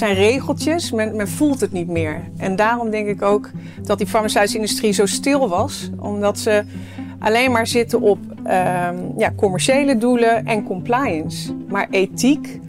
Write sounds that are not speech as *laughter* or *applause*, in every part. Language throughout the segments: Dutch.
zijn regeltjes, men, men voelt het niet meer. En daarom denk ik ook dat die farmaceutische industrie zo stil was, omdat ze alleen maar zitten op ehm, ja, commerciële doelen en compliance. Maar ethiek,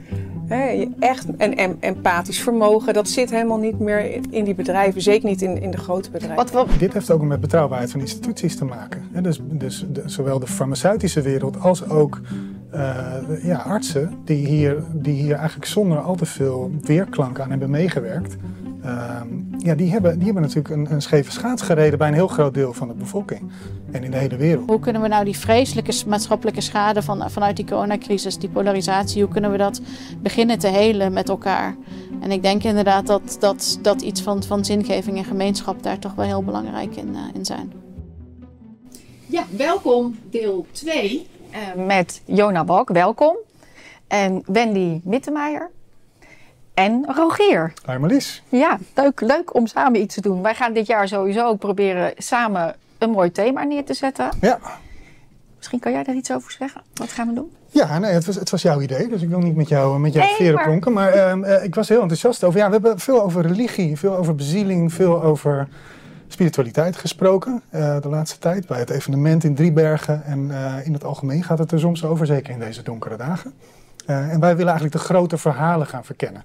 hè, echt en, en empathisch vermogen, dat zit helemaal niet meer in die bedrijven. Zeker niet in, in de grote bedrijven. Wat, wat, Dit heeft ook met betrouwbaarheid van instituties te maken. Hè, Dus, dus de- zowel de farmaceutische wereld als ook eh, ja, artsen, die hier, die hier eigenlijk zonder al te veel weerklank aan hebben meegewerkt. ehm, ja, die hebben, die hebben natuurlijk een, een scheve schaats gereden bij een heel groot deel van de bevolking. En in de hele wereld. Hoe kunnen we nou die vreselijke maatschappelijke schade van, vanuit die coronacrisis, die polarisatie, hoe kunnen we dat beginnen te helen met elkaar? En ik denk inderdaad dat, dat, dat iets van, van zingeving en gemeenschap daar toch wel heel belangrijk in, eh, in zijn. Ja, welkom deel 2 met Jona Balk, welkom. En Wendy Mittemeijer en Rogier. Hi Marlies. Ja, leuk, leuk om samen iets te doen. Wij gaan dit jaar sowieso ook proberen samen een mooi thema neer te zetten. Ja, Misschien kan jij daar iets over zeggen. Wat gaan we doen? Ja, nee, het was, het was jouw idee, dus ik wil niet met jou, met jou Nee, veren maar- pronken. Maar ehm, eh, ik was heel enthousiast over. Ja, we hebben veel over religie, veel over bezieling, veel over spiritualiteit gesproken eh, de laatste tijd. Bij het evenement in Driebergen en eh, in het algemeen gaat het er soms over, zeker in deze donkere dagen. Eh, en wij willen eigenlijk de grote verhalen gaan verkennen.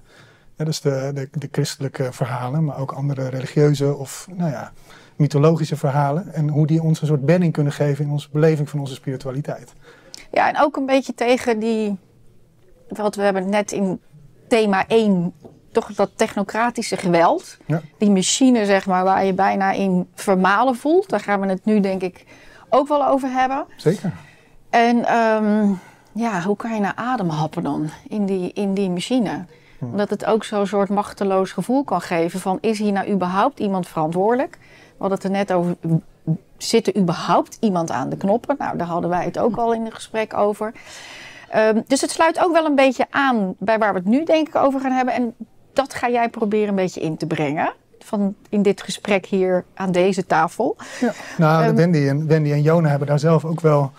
Ja, dus de, de, de christelijke verhalen, maar ook andere religieuze of nou ja, mythologische verhalen. En hoe die ons een soort bedding kunnen geven in onze beleving van onze spiritualiteit. Ja, en ook een beetje tegen die. Wat we hebben net in thema 1. Toch dat technocratische geweld. Ja. Die machine, zeg maar, waar je bijna in vermalen voelt. Daar gaan we het nu, denk ik, ook wel over hebben. Zeker. En ehm, ja, hoe kan je naar adem happen dan in die, in die machine? Omdat het ook zo'n soort machteloos gevoel kan geven van... is hier nou überhaupt iemand verantwoordelijk? We hadden het er net over, zit er überhaupt iemand aan de knoppen? Nou, daar hadden wij het ook al in het gesprek over. Ehm, dus het sluit ook wel een beetje aan bij waar we het nu denk ik over gaan hebben. En dat ga jij proberen een beetje in te brengen. Van in dit gesprek hier aan deze tafel. Ja. Nou, Ehm, Wendy, en, Wendy en Jona hebben daar zelf ook wel,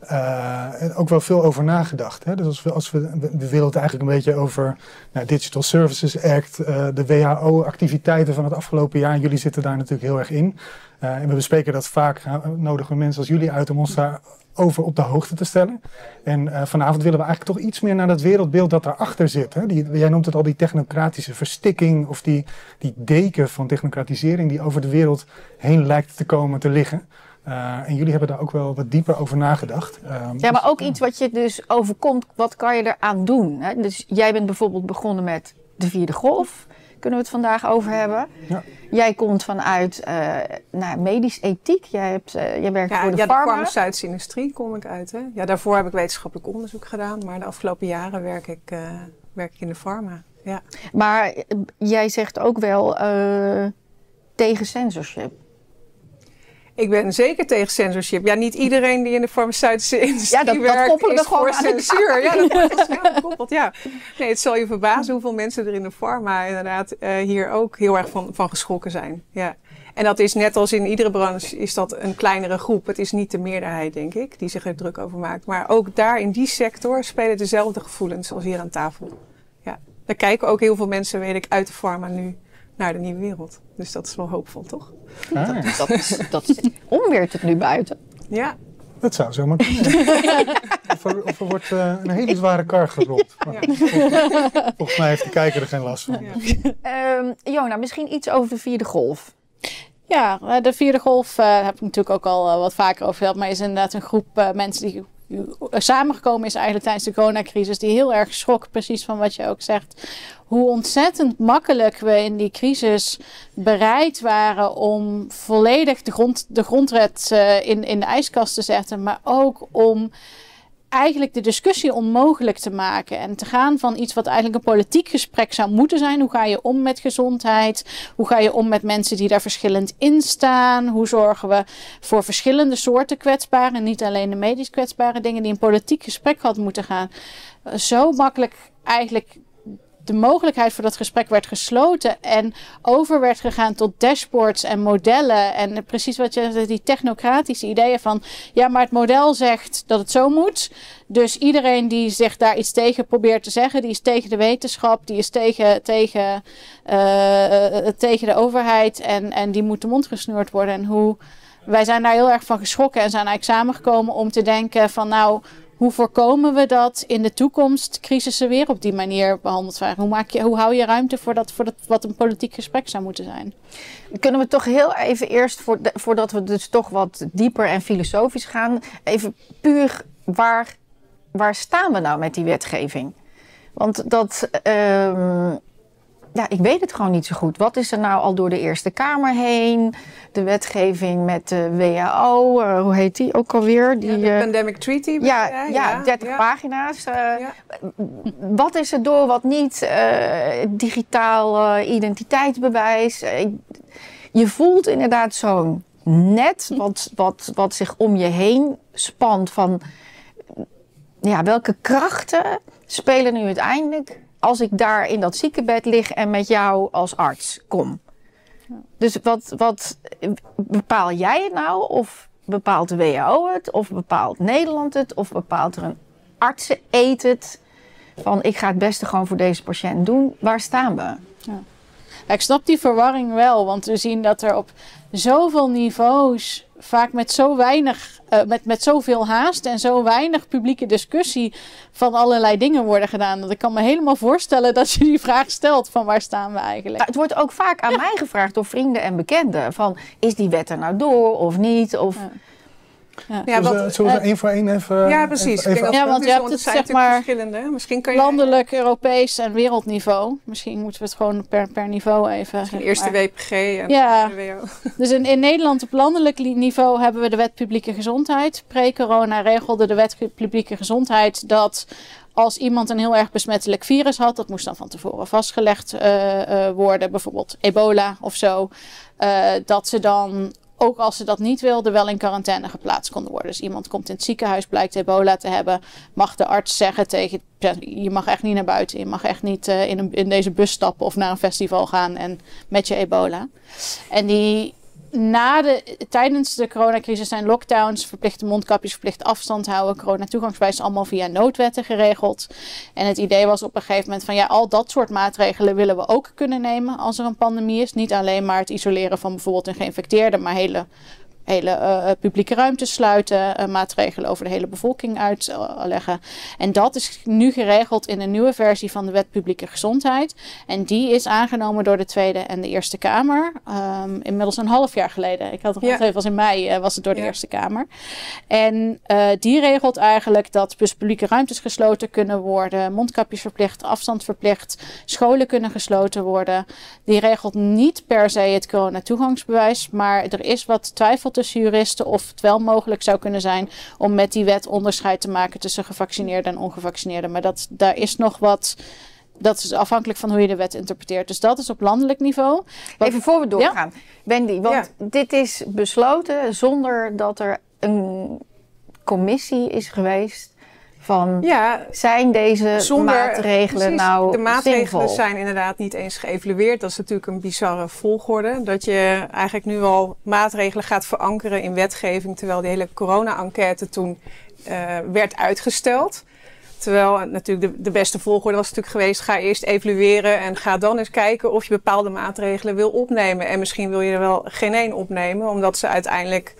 eh, ook wel veel over nagedacht. Hè? Dus als we, als we, we willen het eigenlijk een beetje over nou, Digital Services Act, eh, de WHO-activiteiten van het afgelopen jaar. En jullie zitten daar natuurlijk heel erg in. Eh, en we bespreken dat vaak. Nodigen we mensen als jullie uit om ons daarover op de hoogte te stellen. En eh, vanavond willen we eigenlijk toch iets meer naar dat wereldbeeld dat daarachter zit. Hè? Die, jij noemt het al die technocratische verstikking of die, die deken van technocratisering die over de wereld heen lijkt te komen te liggen. Eh, en jullie hebben daar ook wel wat dieper over nagedacht. Ehm, Ja, maar dus, ook iets wat je dus overkomt, wat kan je eraan doen? Hè? Dus jij bent bijvoorbeeld begonnen met de vierde golf. Kunnen we het vandaag over hebben? Ja. Jij komt vanuit eh nou, medisch ethiek. Jij, hebt, eh, jij werkt Ja, voor de ja, de farma. farmaceutische industrie kom ik uit. Hè? Ja, daarvoor heb ik wetenschappelijk onderzoek gedaan, maar de afgelopen jaren werk ik, eh, werk ik in de pharma. Ja. Maar jij zegt ook wel eh, tegen censorship. Ik ben zeker tegen censorship. Ja, niet iedereen die in de farmaceutische industrie Ja, dat- dat werkt koppelen we is gewoon voor aan censuur. Ja, dat *laughs* wordt dus snel gekoppeld, ja. Nee, het zal je verbazen hoeveel mensen er in de pharma inderdaad eh, hier ook heel erg van, van geschrokken zijn. Ja. En dat is net als in iedere branche is dat een kleinere groep. Het is niet de meerderheid, denk ik, die zich er druk over maakt. Maar ook daar in die sector spelen dezelfde gevoelens als hier aan tafel. Ja. Daar kijken ook heel veel mensen, weet ik, uit de pharma nu naar de nieuwe wereld. Dus dat is wel hoopvol, toch? ah, Dat, is- dat is- *laughs* omweert het nu buiten. Ja. dat zou zomaar kunnen. *laughs* of, er, of er wordt eh, een hele zware kar gerold. Maar volgens, volgens mij heeft de kijker er geen last van. Ehm Jona, misschien iets over de vierde golf. Ja, eh, de vierde golf eh, heb ik natuurlijk ook al wat vaker over verteld. Maar is inderdaad een groep eh, mensen die samengekomen is eigenlijk tijdens de coronacrisis. Die heel erg schrok, precies van wat je ook zegt. Hoe ontzettend makkelijk we in die crisis bereid waren om volledig de, grond, de grondwet eh, in, in de ijskast te zetten. Maar ook om eigenlijk de discussie onmogelijk te maken. En te gaan van iets wat eigenlijk een politiek gesprek zou moeten zijn. Hoe ga je om met gezondheid? Hoe ga je om met mensen die daar verschillend in staan? Hoe zorgen we voor verschillende soorten kwetsbaren? En niet alleen de medisch kwetsbare dingen die een politiek gesprek hadden moeten gaan. Eh, Zo makkelijk eigenlijk de mogelijkheid voor dat gesprek werd gesloten en over werd gegaan tot dashboards en modellen. En precies wat je die technocratische ideeën van ja, maar het model zegt dat het zo moet. Dus iedereen die zich daar iets tegen probeert te zeggen, die is tegen de wetenschap, die is tegen, tegen, uh, tegen de overheid en, en die moet de mond gesnoerd worden. En hoe wij zijn daar heel erg van geschrokken en zijn eigenlijk samengekomen om te denken van nou hoe voorkomen we dat in de toekomst crisissen weer op die manier behandeld zijn? Hoe, maak je, hoe hou je ruimte voor, dat, voor dat, wat een politiek gesprek zou moeten zijn? Kunnen we toch heel even eerst, voor voordat we dus toch wat dieper en filosofisch gaan, even puur waar, waar staan we nou met die wetgeving? Want dat. Uh, ja, ik weet het gewoon niet zo goed. Wat is er nou al door de Eerste Kamer heen? De wetgeving met de WHO, uh, eh, hoe heet die ook alweer? Die, ja, de uh, Pandemic Treaty. Ja, ja, ja, 30 ja. pagina's. Uh, wat is er door, wat niet? digitaal identiteitsbewijs. je voelt inderdaad zo'n net wat, wat, wat zich om je heen spant van... Ja, welke krachten spelen nu uiteindelijk als ik daar in dat ziekenbed lig en met jou als arts kom. Dus wat, wat bepaal jij het nou? Of bepaalt de WHO het? Of bepaalt Nederland het? Of bepaalt er een artsen eet het? Van ik ga het beste gewoon voor deze patiënt doen. Waar staan we? Ja. Ik snap die verwarring wel, want we zien dat er op zoveel niveaus vaak met zo weinig, uh, met, met zoveel haast en zo weinig publieke discussie van allerlei dingen worden gedaan. Dat ik kan me helemaal voorstellen dat je die vraag stelt van waar staan we eigenlijk. Nou, het wordt ook vaak aan mij gevraagd door vrienden en bekenden van is die wet er nou door of niet? Of... Ja. Ja. Ja, wat, zullen we één voor één even... Ja, precies. Even, ja, want je hebt het zeg maar verschillende. Misschien kan je landelijk, Europees en wereldniveau. Misschien moeten we het gewoon per, per niveau even... eerste WPG en ja. *laughs* Dus in, in Nederland op landelijk niveau hebben we de wet publieke gezondheid. Pre-corona regelde de wet publieke gezondheid dat als iemand een heel erg besmettelijk virus had, dat moest dan van tevoren vastgelegd uh, uh, worden, bijvoorbeeld ebola of zo, uh, dat ze dan ook als ze dat niet wilden, wel in quarantaine geplaatst konden worden. Dus iemand komt in het ziekenhuis, blijkt ebola te hebben, mag de arts zeggen tegen je mag echt niet naar buiten, je mag echt niet uh, in, een, in deze bus stappen of naar een festival gaan en met je ebola. En die na de, tijdens de coronacrisis zijn lockdowns, verplichte mondkapjes, verplicht afstand houden, corona-toegangsbewijs allemaal via noodwetten geregeld. En het idee was op een gegeven moment van ja, al dat soort maatregelen willen we ook kunnen nemen als er een pandemie is. Niet alleen maar het isoleren van bijvoorbeeld een geïnfecteerde, maar hele hele uh, publieke ruimtes sluiten, uh, maatregelen over de hele bevolking uitleggen. En dat is nu geregeld in een nieuwe versie van de Wet Publieke Gezondheid. En die is aangenomen door de Tweede en de Eerste Kamer. Um, inmiddels een half jaar geleden. Ik had het ja. even was in mei uh, was het door de ja. Eerste Kamer. En die regelt eigenlijk dat dus publieke ruimtes gesloten kunnen worden, mondkapjes verplicht, afstand verplicht, scholen kunnen gesloten worden. Die regelt niet per se het coronatoegangsbewijs, maar er is wat twijfel tussen juristen of het wel mogelijk zou kunnen zijn om met die wet onderscheid te maken tussen gevaccineerden en ongevaccineerden. Maar dat, daar is nog wat. Dat is afhankelijk van hoe je de wet interpreteert. Dus dat is op landelijk niveau. Wat, Even voor we doorgaan. Ja? Wendy, want ja. dit is besloten zonder dat er een commissie is geweest van ja, zijn deze zonder, maatregelen precies, nou De maatregelen zinvol? zijn inderdaad niet eens geëvalueerd. Dat is natuurlijk een bizarre volgorde. Dat je eigenlijk nu al maatregelen gaat verankeren in wetgeving, terwijl die hele corona-enquête toen uh, werd uitgesteld. Terwijl natuurlijk de, de, beste volgorde was natuurlijk geweest: ga eerst evalueren en ga dan eens kijken of je bepaalde maatregelen wil opnemen. En misschien wil je er wel geen één opnemen, omdat ze uiteindelijk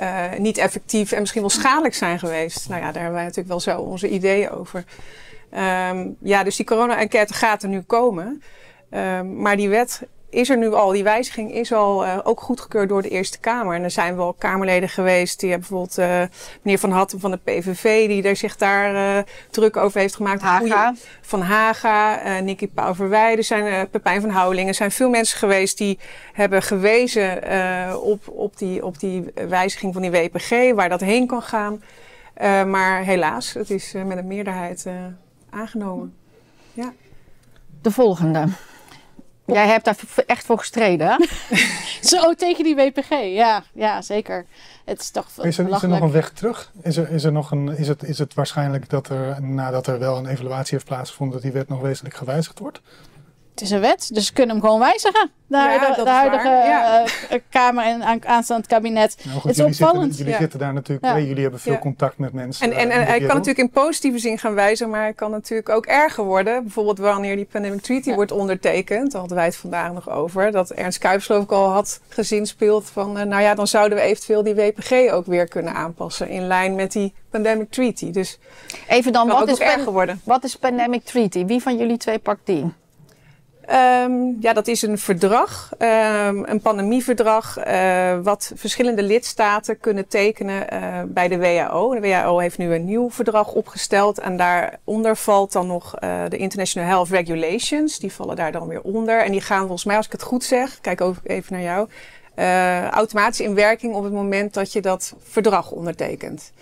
uh, niet effectief en misschien wel schadelijk zijn geweest. Nou ja, daar hebben wij natuurlijk wel zo onze ideeën over. Um, ja, dus die corona-enquête gaat er nu komen. Um, maar die wet is er nu al, die wijziging is al uh, ook goedgekeurd door de Eerste Kamer. En er zijn wel Kamerleden geweest, die hebben bijvoorbeeld uh, meneer Van Hatten van de PVV, die er zich daar uh, druk over heeft gemaakt. Haga. Van Haga, uh, Nicky Pauverwijde, zijn Pepijn van Houwelingen. Er zijn veel mensen geweest die hebben gewezen op, op, die, op die wijziging van die WPG, waar dat heen kan gaan. maar helaas, het is met een meerderheid aangenomen. Ja. De volgende. Jij hebt daar echt voor gestreden, *laughs* hè? Zo tegen die WPG, ja, ja zeker. Het is toch Is er, is er nog een weg terug? Is, er, is, er nog een, is, het, is het waarschijnlijk dat er, nadat er wel een evaluatie heeft plaatsgevonden, dat die wet nog wezenlijk gewijzigd wordt? Het is een wet, dus ze kunnen hem gewoon wijzigen. De huidige, de huidige ja. eh, eh, Kamer en aan, aanstaand kabinet. Nou, goed, Het is jullie zitten, opvallend. jullie Ja. zitten daar natuurlijk, Ja. hè, jullie hebben veel Ja. contact met mensen. En, eh, en, de hij kan natuurlijk in positieve zin gaan wijzen, maar hij kan natuurlijk ook erger worden. Bijvoorbeeld wanneer die Pandemic Treaty Ja. wordt ondertekend, daar hadden wij het vandaag nog over, dat Ernst Kuipers geloof ik al had gezinspeeld van, eh, nou ja, dan zouden we eventueel die WPG ook weer kunnen aanpassen in lijn met die Pandemic Treaty. Dus Even dan, wat is, worden. wat is Pandemic Treaty? Wie van jullie twee pakt die? Ehm, ja, dat is een verdrag, ehm, een pandemieverdrag, eh, wat verschillende lidstaten kunnen tekenen eh, bij de WHO. De WHO heeft nu een nieuw verdrag opgesteld en daaronder valt dan nog eh, de International Health Regulations. Die vallen daar dan weer onder en die gaan volgens mij, als ik het goed zeg, kijk ook even naar jou, eh, automatisch in werking op het moment dat je dat verdrag ondertekent.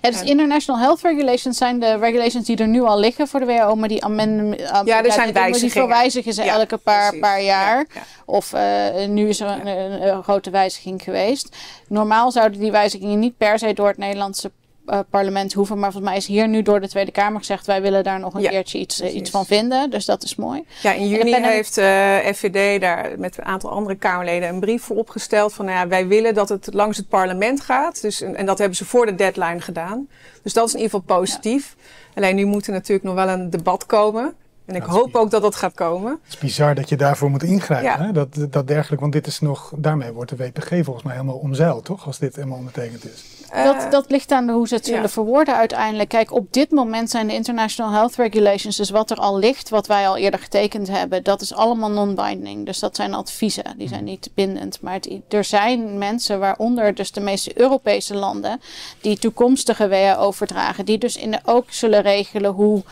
Ja, dus international health regulations zijn de regulations die er nu al liggen voor de WHO, maar die amendement. Ja, er zijn die, die wijzigingen. verwijzigen ze Ja, elke paar, precies. paar jaar. Ja, ja. Of eh, nu is er een, een- een grote wijziging geweest. Normaal zouden die wijzigingen niet per se door het Nederlandse eh, parlement hoeven. Maar volgens mij is hier nu door de Tweede Kamer gezegd... wij willen daar nog een Ja, keertje iets, eh, iets van vinden. Dus dat is mooi. Ja, in juni heeft eh FVD daar met een aantal andere Kamerleden een brief voor opgesteld. Van nou ja, wij willen dat het langs het parlement gaat. Dus, en, en dat hebben ze voor de deadline gedaan. Dus dat is in ieder geval positief. Alleen nu moet er natuurlijk nog wel een debat komen. En ik hoop ook dat dat gaat komen. Het is bizar dat je daarvoor moet ingrijpen. Ja. Hè? Dat, dat dergelijk, want dit is nog, daarmee wordt de WPG volgens mij helemaal omzeild, toch? Als dit helemaal ondertekend is. Eh, dat, dat ligt aan hoe ze het zullen ja. verwoorden uiteindelijk. Kijk, op dit moment zijn de International Health Regulations, dus wat er al ligt, wat wij al eerder getekend hebben, dat is allemaal non-binding. Dus dat zijn adviezen, die zijn niet bindend. Maar het- er zijn mensen, waaronder dus de meeste Europese landen, die toekomstige WHO verdragen, die dus in de ook zullen regelen hoe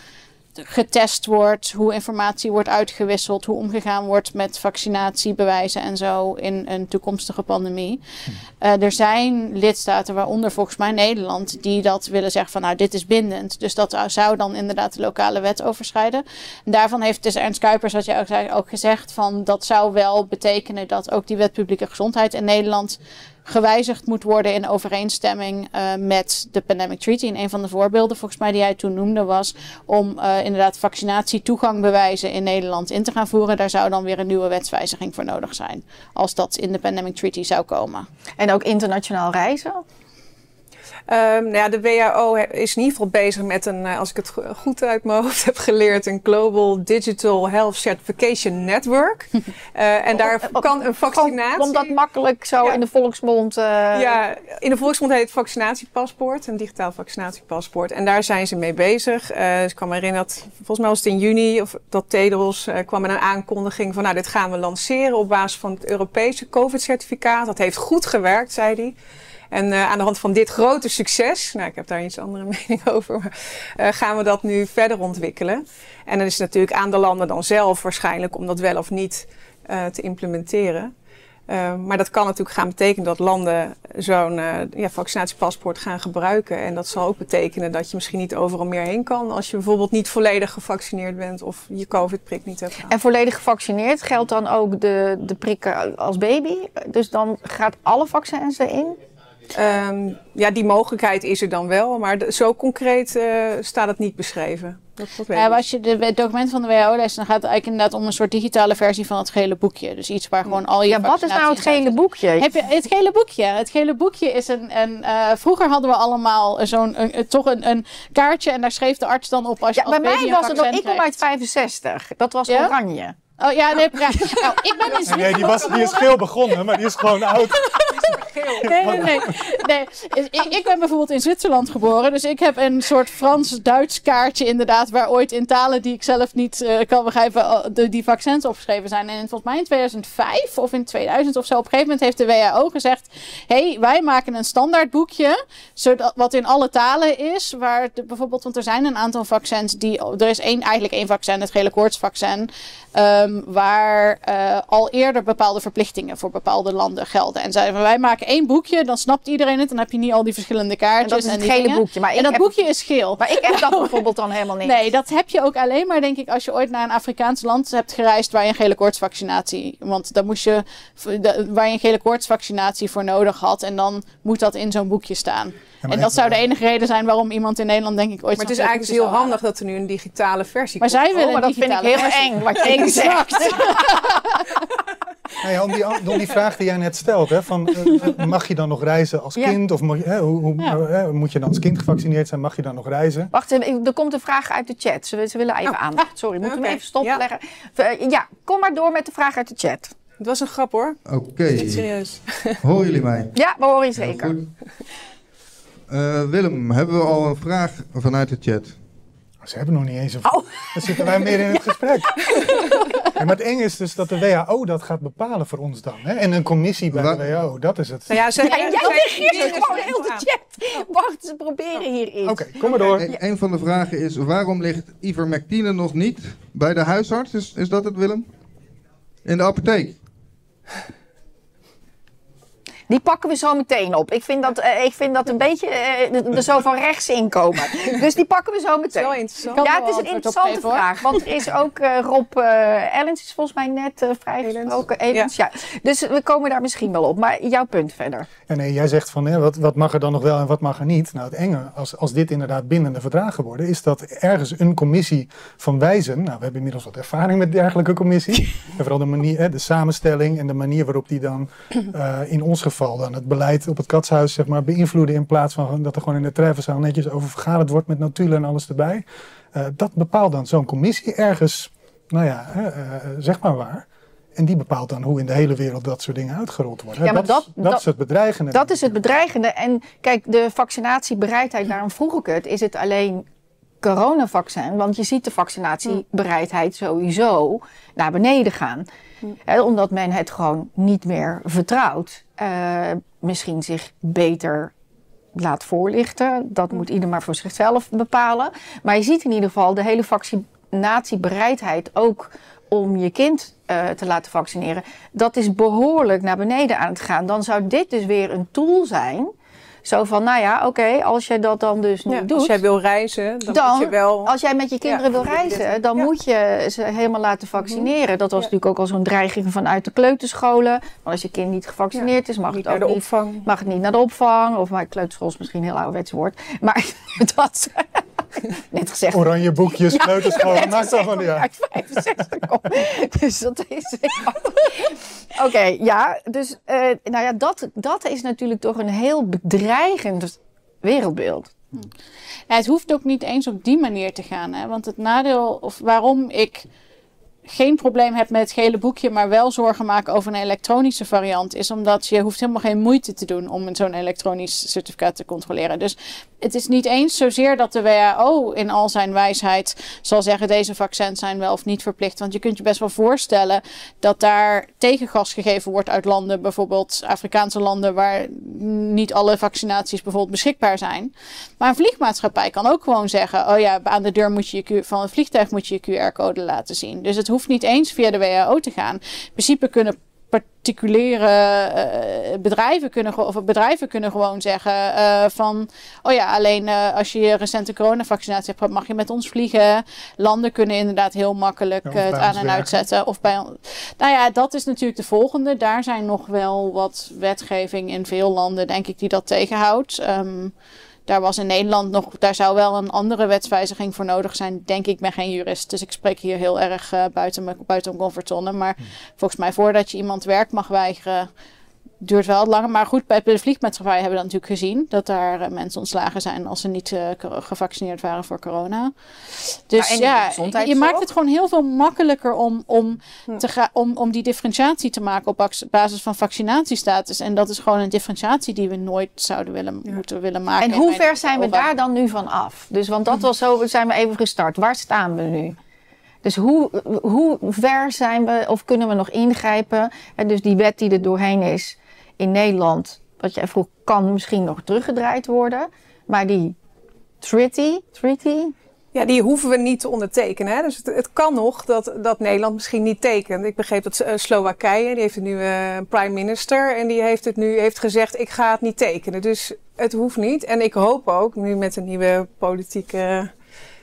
getest wordt, hoe informatie wordt uitgewisseld, hoe omgegaan wordt met vaccinatiebewijzen en zo in een toekomstige pandemie. Eh, er zijn lidstaten, waaronder volgens mij Nederland, die dat willen zeggen van nou dit is bindend. Dus dat zou dan inderdaad de lokale wet overschrijden. En daarvan heeft dus Ernst Kuipers, wat je ook zei, ook gezegd van dat zou wel betekenen dat ook die wet publieke gezondheid in Nederland gewijzigd moet worden in overeenstemming eh, met de Pandemic Treaty. En een van de voorbeelden, volgens mij, die hij toen noemde, was om eh, inderdaad vaccinatietoegangbewijzen in Nederland in te gaan voeren. Daar zou dan weer een nieuwe wetswijziging voor nodig zijn, als dat in de Pandemic Treaty zou komen. En ook internationaal reizen? Ehm, nou ja, de WHO is in ieder geval bezig met een, eh, als ik het go- goed uit mijn hoofd heb geleerd, een Global Digital Health Certification Network. *laughs* Eh, en daar kan een vaccinatie. Om dat makkelijk zo Ja. in de volksmond... eh, Ja, in de volksmond heet het vaccinatiepaspoort, een digitaal vaccinatiepaspoort. En daar zijn ze mee bezig. Dus ik kan me herinneren dat, volgens mij was het in juni, of dat Tedros kwam met een aankondiging van, nou, dit gaan we lanceren op basis van het Europese COVID-certificaat. Dat heeft goed gewerkt, zei hij. En eh, aan de hand van dit grote succes, nou, ik heb daar iets andere *laughs* mening over, maar eh, gaan we dat nu verder ontwikkelen. En dan is het natuurlijk aan de landen dan zelf waarschijnlijk om dat wel of niet eh, te implementeren. Maar dat kan natuurlijk gaan betekenen dat landen zo'n ja, vaccinatiepaspoort gaan gebruiken. En dat zal ook betekenen dat je misschien niet overal meer heen kan als je bijvoorbeeld niet volledig gevaccineerd bent of je COVID-prik niet hebt gehad. En volledig gevaccineerd geldt dan ook de, de prikken als baby? Dus dan gaat alle vaccins erin? Um, ja, die mogelijkheid is er dan wel, maar de, zo concreet uh, staat het niet beschreven. Dat, ja, als je de documenten van de WHO leest, dan gaat het eigenlijk inderdaad om een soort digitale versie van het gele boekje. Dus iets waar gewoon al je Ja, wat is nou het gele boekje? Heb je het gele boekje? Het gele boekje is een. een uh, vroeger hadden we allemaal zo'n toch een, een, kaartje en daar schreef de arts dan op als je ja, als bij mij was een het nog. Ik kom uit 65. Dat was Ja? oranje. Oh ja, nee, ja. Nou, ik ben in Nee, die, was, die is geel begonnen, maar die is gewoon oud. *laughs* *laughs* Nee, nee, nee. nee. Ik, ik ben bijvoorbeeld in Zwitserland geboren. Dus ik heb een soort Frans-Duits kaartje inderdaad. Waar ooit in talen die ik zelf niet uh, kan begrijpen. Uh, de, die vaccins opgeschreven zijn. En volgens mij in 2005 of in 2000 of zo. Op een gegeven moment heeft de WHO gezegd. Hé, hey, wij maken een standaard boekje. Zodat, wat in alle talen is. Waar de, bijvoorbeeld, want er zijn een aantal vaccins die... Er is één, eigenlijk één vaccin, het gele koortsvaccin. Um, waar uh, al eerder bepaalde verplichtingen voor bepaalde landen gelden. En zeiden wij maken één boekje, dan snapt iedereen het. Dan heb je niet al die verschillende kaartjes. En dat is het die gele dingen. boekje. Maar ik En dat heb- boekje is geel. Maar ik heb dat *laughs* bijvoorbeeld dan helemaal niet. Nee, dat heb je ook alleen maar, denk ik, als je ooit naar een Afrikaans land hebt gereisd waar je een gele koortsvaccinatie. Want dan moest je, waar je een gele koortsvaccinatie voor nodig had. En dan moet dat in zo'n boekje staan. maar en dat zou de enige reden zijn waarom iemand in Nederland, denk ik, ooit Maar het is eigenlijk dus heel handig dat er nu een digitale versie Maar komt. zij willen Oh, maar dat vind ik heel versie. eng wat je *laughs* ja, om, die, om die vraag die jij net stelt, hè, van, eh, mag je dan nog reizen als Ja. kind? Of moet je, hè, hoe, hoe- Ja. eh, moet je dan als kind gevaccineerd zijn? Mag je dan nog reizen? Wacht, even, er komt een vraag uit de chat. Ze, ze willen even Oh. aandacht. Sorry, moeten we Oké. even stopleggen? Ja. Eh, ja, kom maar door met de vraag uit de chat. Het was een grap hoor. Oké, Niet serieus. *laughs* horen jullie mij? Ja, we horen je zeker. Eh, Willem, hebben we al een vraag vanuit de chat? Ze hebben nog niet eens een... Oh. Dan zitten wij meer in het *laughs* gesprek. Ja, maar het eng is dus dat de WHO dat gaat bepalen voor ons dan. Hè? En een commissie bij de WHO, dat is het. Nou ja, ze, Ja, jij reageert gewoon heel de chat. Wacht, ze proberen hier iets. Oké, kom maar door. E- een van de vragen is, waarom ligt ivermectine nog niet bij de huisarts? Is, is dat het, Willem? In de apotheek? Die pakken we zo meteen op. Ik vind dat, eh, ik vind dat een beetje eh, er zo van rechts inkomen. Dus die pakken we zo Het is wel meteen. interessant. Kan Ja, het is een interessante vraag. Want er is ook eh, Rob eh Ellens is volgens mij net eh, vrijgesproken. Elens, ja. Dus we komen daar misschien wel op. Maar jouw punt verder. Ja, nee, jij zegt van hè, wat, wat mag er dan nog wel en wat mag er niet. Nou, het enge, als, als dit inderdaad bindende verdragen worden, is dat ergens een commissie van wijzen. Nou, we hebben inmiddels wat ervaring met dergelijke commissie. *laughs* en vooral de manier, hè, de samenstelling en de manier waarop die dan eh, in ons geval dan het beleid op het katshuis zeg maar, beïnvloeden. In plaats van dat er gewoon in de treffenzaal netjes over vergaderd wordt met notulen en alles erbij. Eh, dat bepaalt dan zo'n commissie ergens, nou ja, hè, eh, zeg maar waar. En die bepaalt dan hoe in de hele wereld dat soort dingen uitgerold worden. Ja, maar dat, dat- dat, dat- is het bedreigende. Dat is het bedreigende. En kijk, de vaccinatiebereidheid, daarom vroeg ik het. Is het alleen coronavaccin? Want je ziet de vaccinatiebereidheid sowieso naar beneden gaan. Hè, omdat men het gewoon niet meer vertrouwt. Eh, misschien zich beter laat voorlichten. Dat moet ieder maar voor zichzelf bepalen. Maar je ziet in ieder geval de hele vaccinatiebereidheid ook om je kind eh, te laten vaccineren. Dat is behoorlijk naar beneden aan het gaan. Dan zou dit dus weer een tool zijn. Zo van, nou ja, oké, als je dat dan dus niet Ja, doet. als jij wil reizen, dan, Dan, moet je wel... Als jij met je kinderen Ja, wil reizen, dan ja. moet je ze helemaal laten vaccineren. Dat was natuurlijk ook al zo'n dreiging vanuit de kleuterscholen. Want als je kind niet gevaccineerd is, mag niet het ook naar de niet opvang. mag het niet naar de opvang. Of maar kleuterschool is misschien een heel ouderwets woord. Maar *laughs* dat, *laughs* net gezegd. Oranje boekjes, kleuterschool, maakt allemaal niet uit. Uit 65 kom. *laughs* Dus dat is. Oké, ja. Dus eh, nou ja, dat, dat is natuurlijk toch een heel bedreigend wereldbeeld. Ja, het hoeft ook niet eens op die manier te gaan. Hè? Want het nadeel, of waarom ik geen probleem heb met het gele boekje, maar wel zorgen maken over een elektronische variant, is omdat je hoeft helemaal geen moeite te doen om zo'n elektronisch certificaat te controleren. Dus het is niet eens zozeer dat de WHO in al zijn wijsheid zal zeggen deze vaccins zijn wel of niet verplicht. Want je kunt je best wel voorstellen dat daar tegengas gegeven wordt uit landen, bijvoorbeeld Afrikaanse landen, waar niet alle vaccinaties bijvoorbeeld beschikbaar zijn. Maar een vliegmaatschappij kan ook gewoon zeggen: oh ja, aan de deur moet je je van het vliegtuig moet je je QR-code laten zien. Dus het hoeft niet eens via de WHO te gaan. In principe kunnen particuliere eh, bedrijven kunnen of bedrijven kunnen gewoon zeggen eh, van oh ja alleen eh, als je je recente coronavaccinatie hebt gehad, mag je met ons vliegen. Landen kunnen inderdaad heel makkelijk Ja, het aan en uitzetten of bij nou ja dat is natuurlijk de volgende. Daar zijn nog wel wat wetgeving in veel landen denk ik die dat tegenhoudt. Ehm, daar was in Nederland nog, daar zou wel een andere wetswijziging voor nodig zijn, denk ik. Ik ben geen jurist, dus ik spreek hier heel erg eh, buiten, mijn, buiten mijn comfortzone. Maar volgens mij, voordat je iemand werk mag weigeren, duurt wel langer. Maar goed, bij de vliegmaatschappij hebben we dat natuurlijk gezien. Dat daar eh, mensen ontslagen zijn als ze niet eh, gevaccineerd waren voor corona. Dus de ja, je maakt het gewoon heel veel makkelijker om, om, te ga, om, om die differentiatie te maken op bas- basis van vaccinatiestatus. En dat is gewoon een differentiatie die we nooit zouden willen, moeten willen maken. En hoe ver zijn we daar dan nu van af? Dus, want dat was zo, zijn we even gestart. Waar staan we nu? Dus hoe, hoe ver zijn we, of kunnen we nog ingrijpen? En dus die wet die er doorheen is in Nederland, wat jij vroeg, kan misschien nog teruggedraaid worden. Maar die treaty, treaty Ja, die hoeven we niet te ondertekenen. Hè? Dus het, kan nog dat, dat Nederland misschien niet tekent. Ik begreep dat uh, Slowakije, die heeft nu uh, prime minister. En die heeft het nu heeft gezegd, ik ga het niet tekenen. Dus het hoeft niet. En ik hoop ook, nu met een nieuwe politieke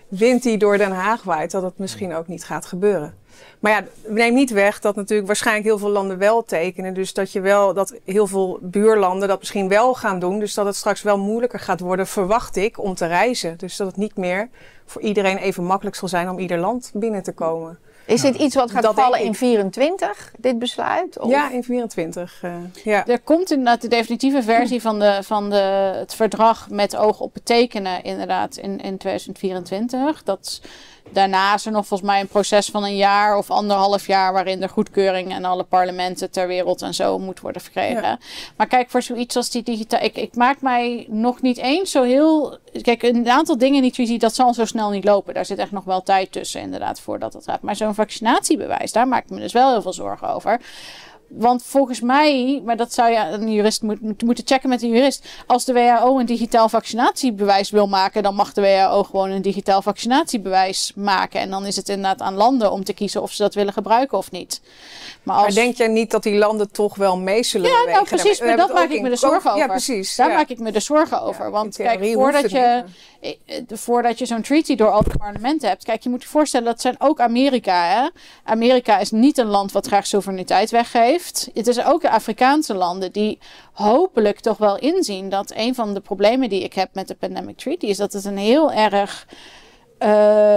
wind die door Den Haag waait, dat het misschien ook niet gaat gebeuren. Maar ja, neem niet weg dat natuurlijk waarschijnlijk heel veel landen wel tekenen. Dus dat je wel, dat heel veel buurlanden dat misschien wel gaan doen. Dus dat het straks wel moeilijker gaat worden, verwacht ik, om te reizen. Dus dat het niet meer voor iedereen even makkelijk zal zijn om ieder land binnen te komen. Is dit iets wat gaat Dat vallen in 24, dit besluit? Of? Ja, in 24. eh, ja. Er komt inderdaad de definitieve versie van, de, van de, het verdrag met oog op het tekenen inderdaad in, in 2024. Dat, daarna is er nog volgens mij een proces van een jaar of anderhalf jaar waarin er goedkeuring en alle parlementen ter wereld en zo moet worden verkregen. Ja. Maar kijk, voor zoiets als die digitaal. Ik, ik maak mij nog niet eens zo heel. Kijk, een aantal dingen in die treaty, dat zal zo snel niet lopen. Daar zit echt nog wel tijd tussen, inderdaad, voordat het gaat. Maar zo'n vaccinatiebewijs, daar maak ik me dus wel heel veel zorgen over. Want volgens mij, maar dat zou je een jurist moet, moet- moeten checken met een jurist. Als de WHO een digitaal vaccinatiebewijs wil maken, dan mag de WHO gewoon een digitaal vaccinatiebewijs maken. En dan is het inderdaad aan landen om te kiezen of ze dat willen gebruiken of niet. Maar, als, Maar denk jij niet dat die landen toch wel mee zullen Ja, nou precies, maar dat het maak ik me in de zorgen COVID- Ja, over. precies. Daar ja. maak ik me de zorgen over. Ja, want kijk, voordat het je, voordat je zo'n treaty door al die parlementen hebt. Kijk, je moet je voorstellen, dat zijn ook Amerika. Hè? Amerika is niet een land wat graag soevereiniteit weggeeft. Het is ook de Afrikaanse landen die hopelijk toch wel inzien dat een van de problemen die ik heb met de Pandemic Treaty is dat het een heel erg eh,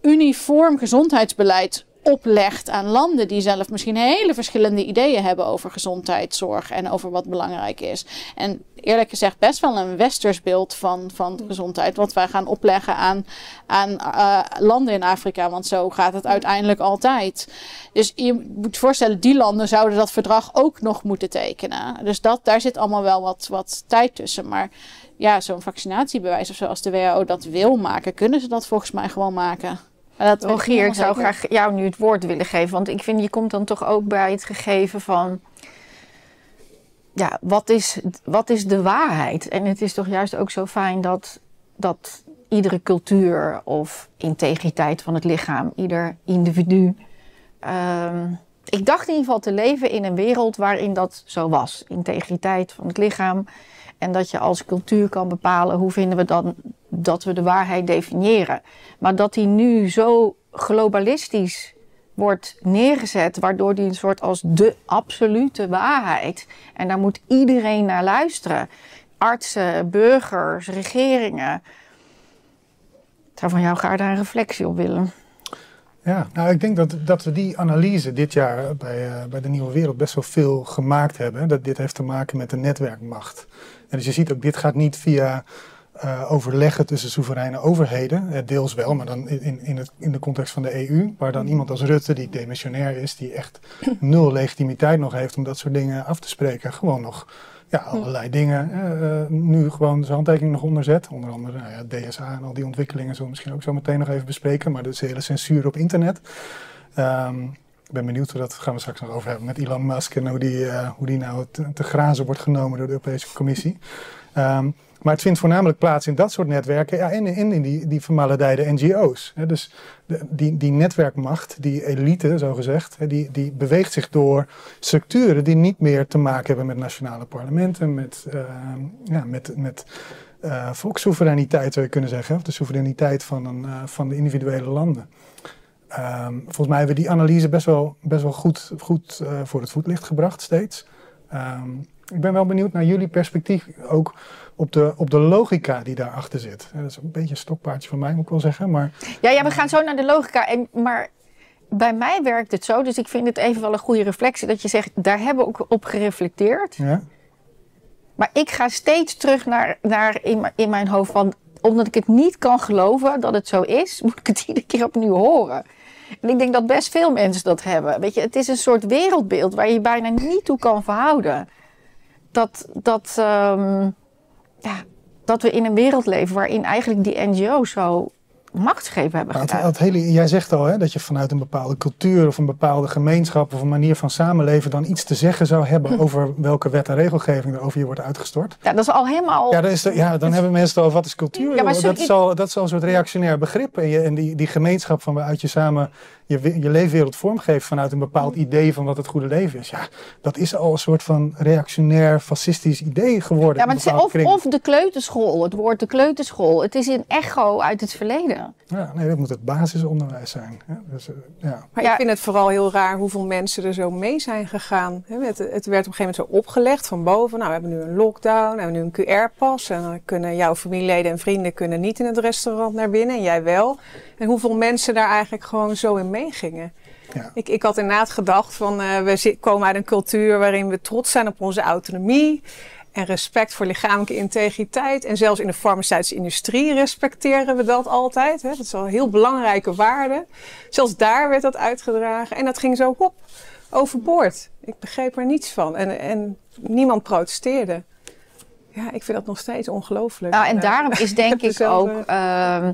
uniform gezondheidsbeleid oplegt aan landen die zelf misschien hele verschillende ideeën hebben over gezondheidszorg en over wat belangrijk is. En eerlijk gezegd best wel een westers beeld van, van gezondheid, wat wij gaan opleggen aan, aan eh, landen in Afrika, want zo gaat het uiteindelijk altijd. Dus je moet voorstellen, die landen zouden dat verdrag ook nog moeten tekenen. Dus dat, daar zit allemaal wel wat, wat tijd tussen. Maar ja, zo'n vaccinatiebewijs of zo, als de WHO dat wil maken, kunnen ze dat volgens mij gewoon maken. Dat Rogier, ik zou graag jou nu het woord willen geven. Want ik vind, je komt dan toch ook bij het gegeven van... Ja, wat is, wat is de waarheid? En het is toch juist ook zo fijn dat, dat iedere cultuur of integriteit van het lichaam, ieder individu... ehm, ik dacht in ieder geval te leven in een wereld waarin dat zo was. Integriteit van het lichaam. En dat je als cultuur kan bepalen hoe vinden we dan dat we de waarheid definiëren. Maar dat die nu zo globalistisch wordt neergezet, waardoor die een soort als de absolute waarheid. En daar moet iedereen naar luisteren. Artsen, burgers, regeringen. Ik zou van jou graag daar een reflectie op willen. Ja, nou ik denk dat, dat we die analyse dit jaar bij, eh, bij de Nieuwe Wereld best wel veel gemaakt hebben. Dat dit heeft te maken met de netwerkmacht. En dus je ziet ook, dit gaat niet via eh, overleggen tussen soevereine overheden. Eh, deels wel, maar dan in, in, het, in de context van de EU. Waar dan iemand als Rutte, die demissionair is, die echt *clears throat* nul legitimiteit nog heeft om dat soort dingen af te spreken. Gewoon nog ja, allerlei dingen eh, nu gewoon zijn handtekening nog onderzet. Onder andere nou ja, DSA en al die ontwikkelingen zullen we misschien ook zo meteen nog even bespreken. Maar dus de hele censuur op internet. Ehm, ik ben benieuwd hoe dat gaan we straks nog over hebben met Elon Musk en hoe die, hoe die nou te, te grazen wordt genomen door de Europese Commissie. Ehm, maar het vindt voornamelijk plaats in dat soort netwerken ja, en in, die, die vermaledijde NGO's. Hè. Dus die, die netwerkmacht, die elite zogezegd, hè, die, die beweegt zich door structuren die niet meer te maken hebben met nationale parlementen, met, ehm, ja, met, met eh, volkssoevereiniteit zou je kunnen zeggen, of de soevereiniteit van, een, eh, van de individuele landen. Ehm, volgens mij hebben we die analyse best wel, best wel goed, goed eh, voor het voetlicht gebracht steeds. Ehm, ik ben wel benieuwd naar jullie perspectief ook op de, op de logica die daarachter zit. Dat is een beetje een stokpaardje van mij, moet ik wel zeggen. Maar Ja, ja, we gaan zo naar de logica. En, maar bij mij werkt het zo, dus ik vind het even wel een goede reflectie dat je zegt, daar hebben we ook op gereflecteerd. ja, Maar ik ga steeds terug naar, naar in, mijn- in mijn hoofd van, omdat ik het niet kan geloven dat het zo is, *laughs* moet ik het iedere keer opnieuw horen. En ik denk dat best veel mensen dat hebben. Weet je, het is een soort wereldbeeld waar je je bijna niet toe kan verhouden. Dat, dat, ehm, ja, dat we in een wereld leven waarin eigenlijk die NGO's zo machtsgreep hebben Maar gedaan. het hele, jij zegt al hè, dat je vanuit een bepaalde cultuur of een bepaalde gemeenschap of een manier van samenleven dan iets te zeggen zou hebben over welke wet en regelgeving er over je wordt uitgestort. Ja, dat is al helemaal... Ja, dan, is ja, dan hebben mensen het al, wat is cultuur? Ja, maar dat, is al, dat is al een soort reactionair begrip. En, je, en die, die gemeenschap van waaruit je samen je, je leefwereld vormgeeft vanuit een bepaald idee van wat het goede leven is. Ja, dat is al een soort van reactionair, fascistisch idee geworden. Ja, maar het is of, of de kleuterschool, het woord de kleuterschool. Het is een echo uit het verleden. Ja, nee, dat moet het basisonderwijs zijn. hè. Dus, eh, ja. Maar Ja. ik vind het vooral heel raar hoeveel mensen er zo mee zijn gegaan. Hè, Het, het werd op een gegeven moment zo opgelegd van boven. Nou, we hebben nu een lockdown, we hebben nu een QR-pas. En dan kunnen jouw familieleden en vrienden kunnen niet in het restaurant naar binnen en jij wel. En hoeveel mensen daar eigenlijk gewoon zo in meegingen. Ja. Ik, ik had inderdaad gedacht van eh, we komen uit een cultuur waarin we trots zijn op onze autonomie. En respect voor lichamelijke integriteit. En zelfs in de farmaceutische industrie respecteren we dat altijd. Hè? Dat is al een heel belangrijke waarde. Zelfs daar werd dat uitgedragen. En dat ging zo hop, overboord. Ik begreep er niets van. En, en niemand protesteerde. Ja, ik vind dat nog steeds ongelooflijk. Nou, en daarom is *laughs* denk ik ook, ehm,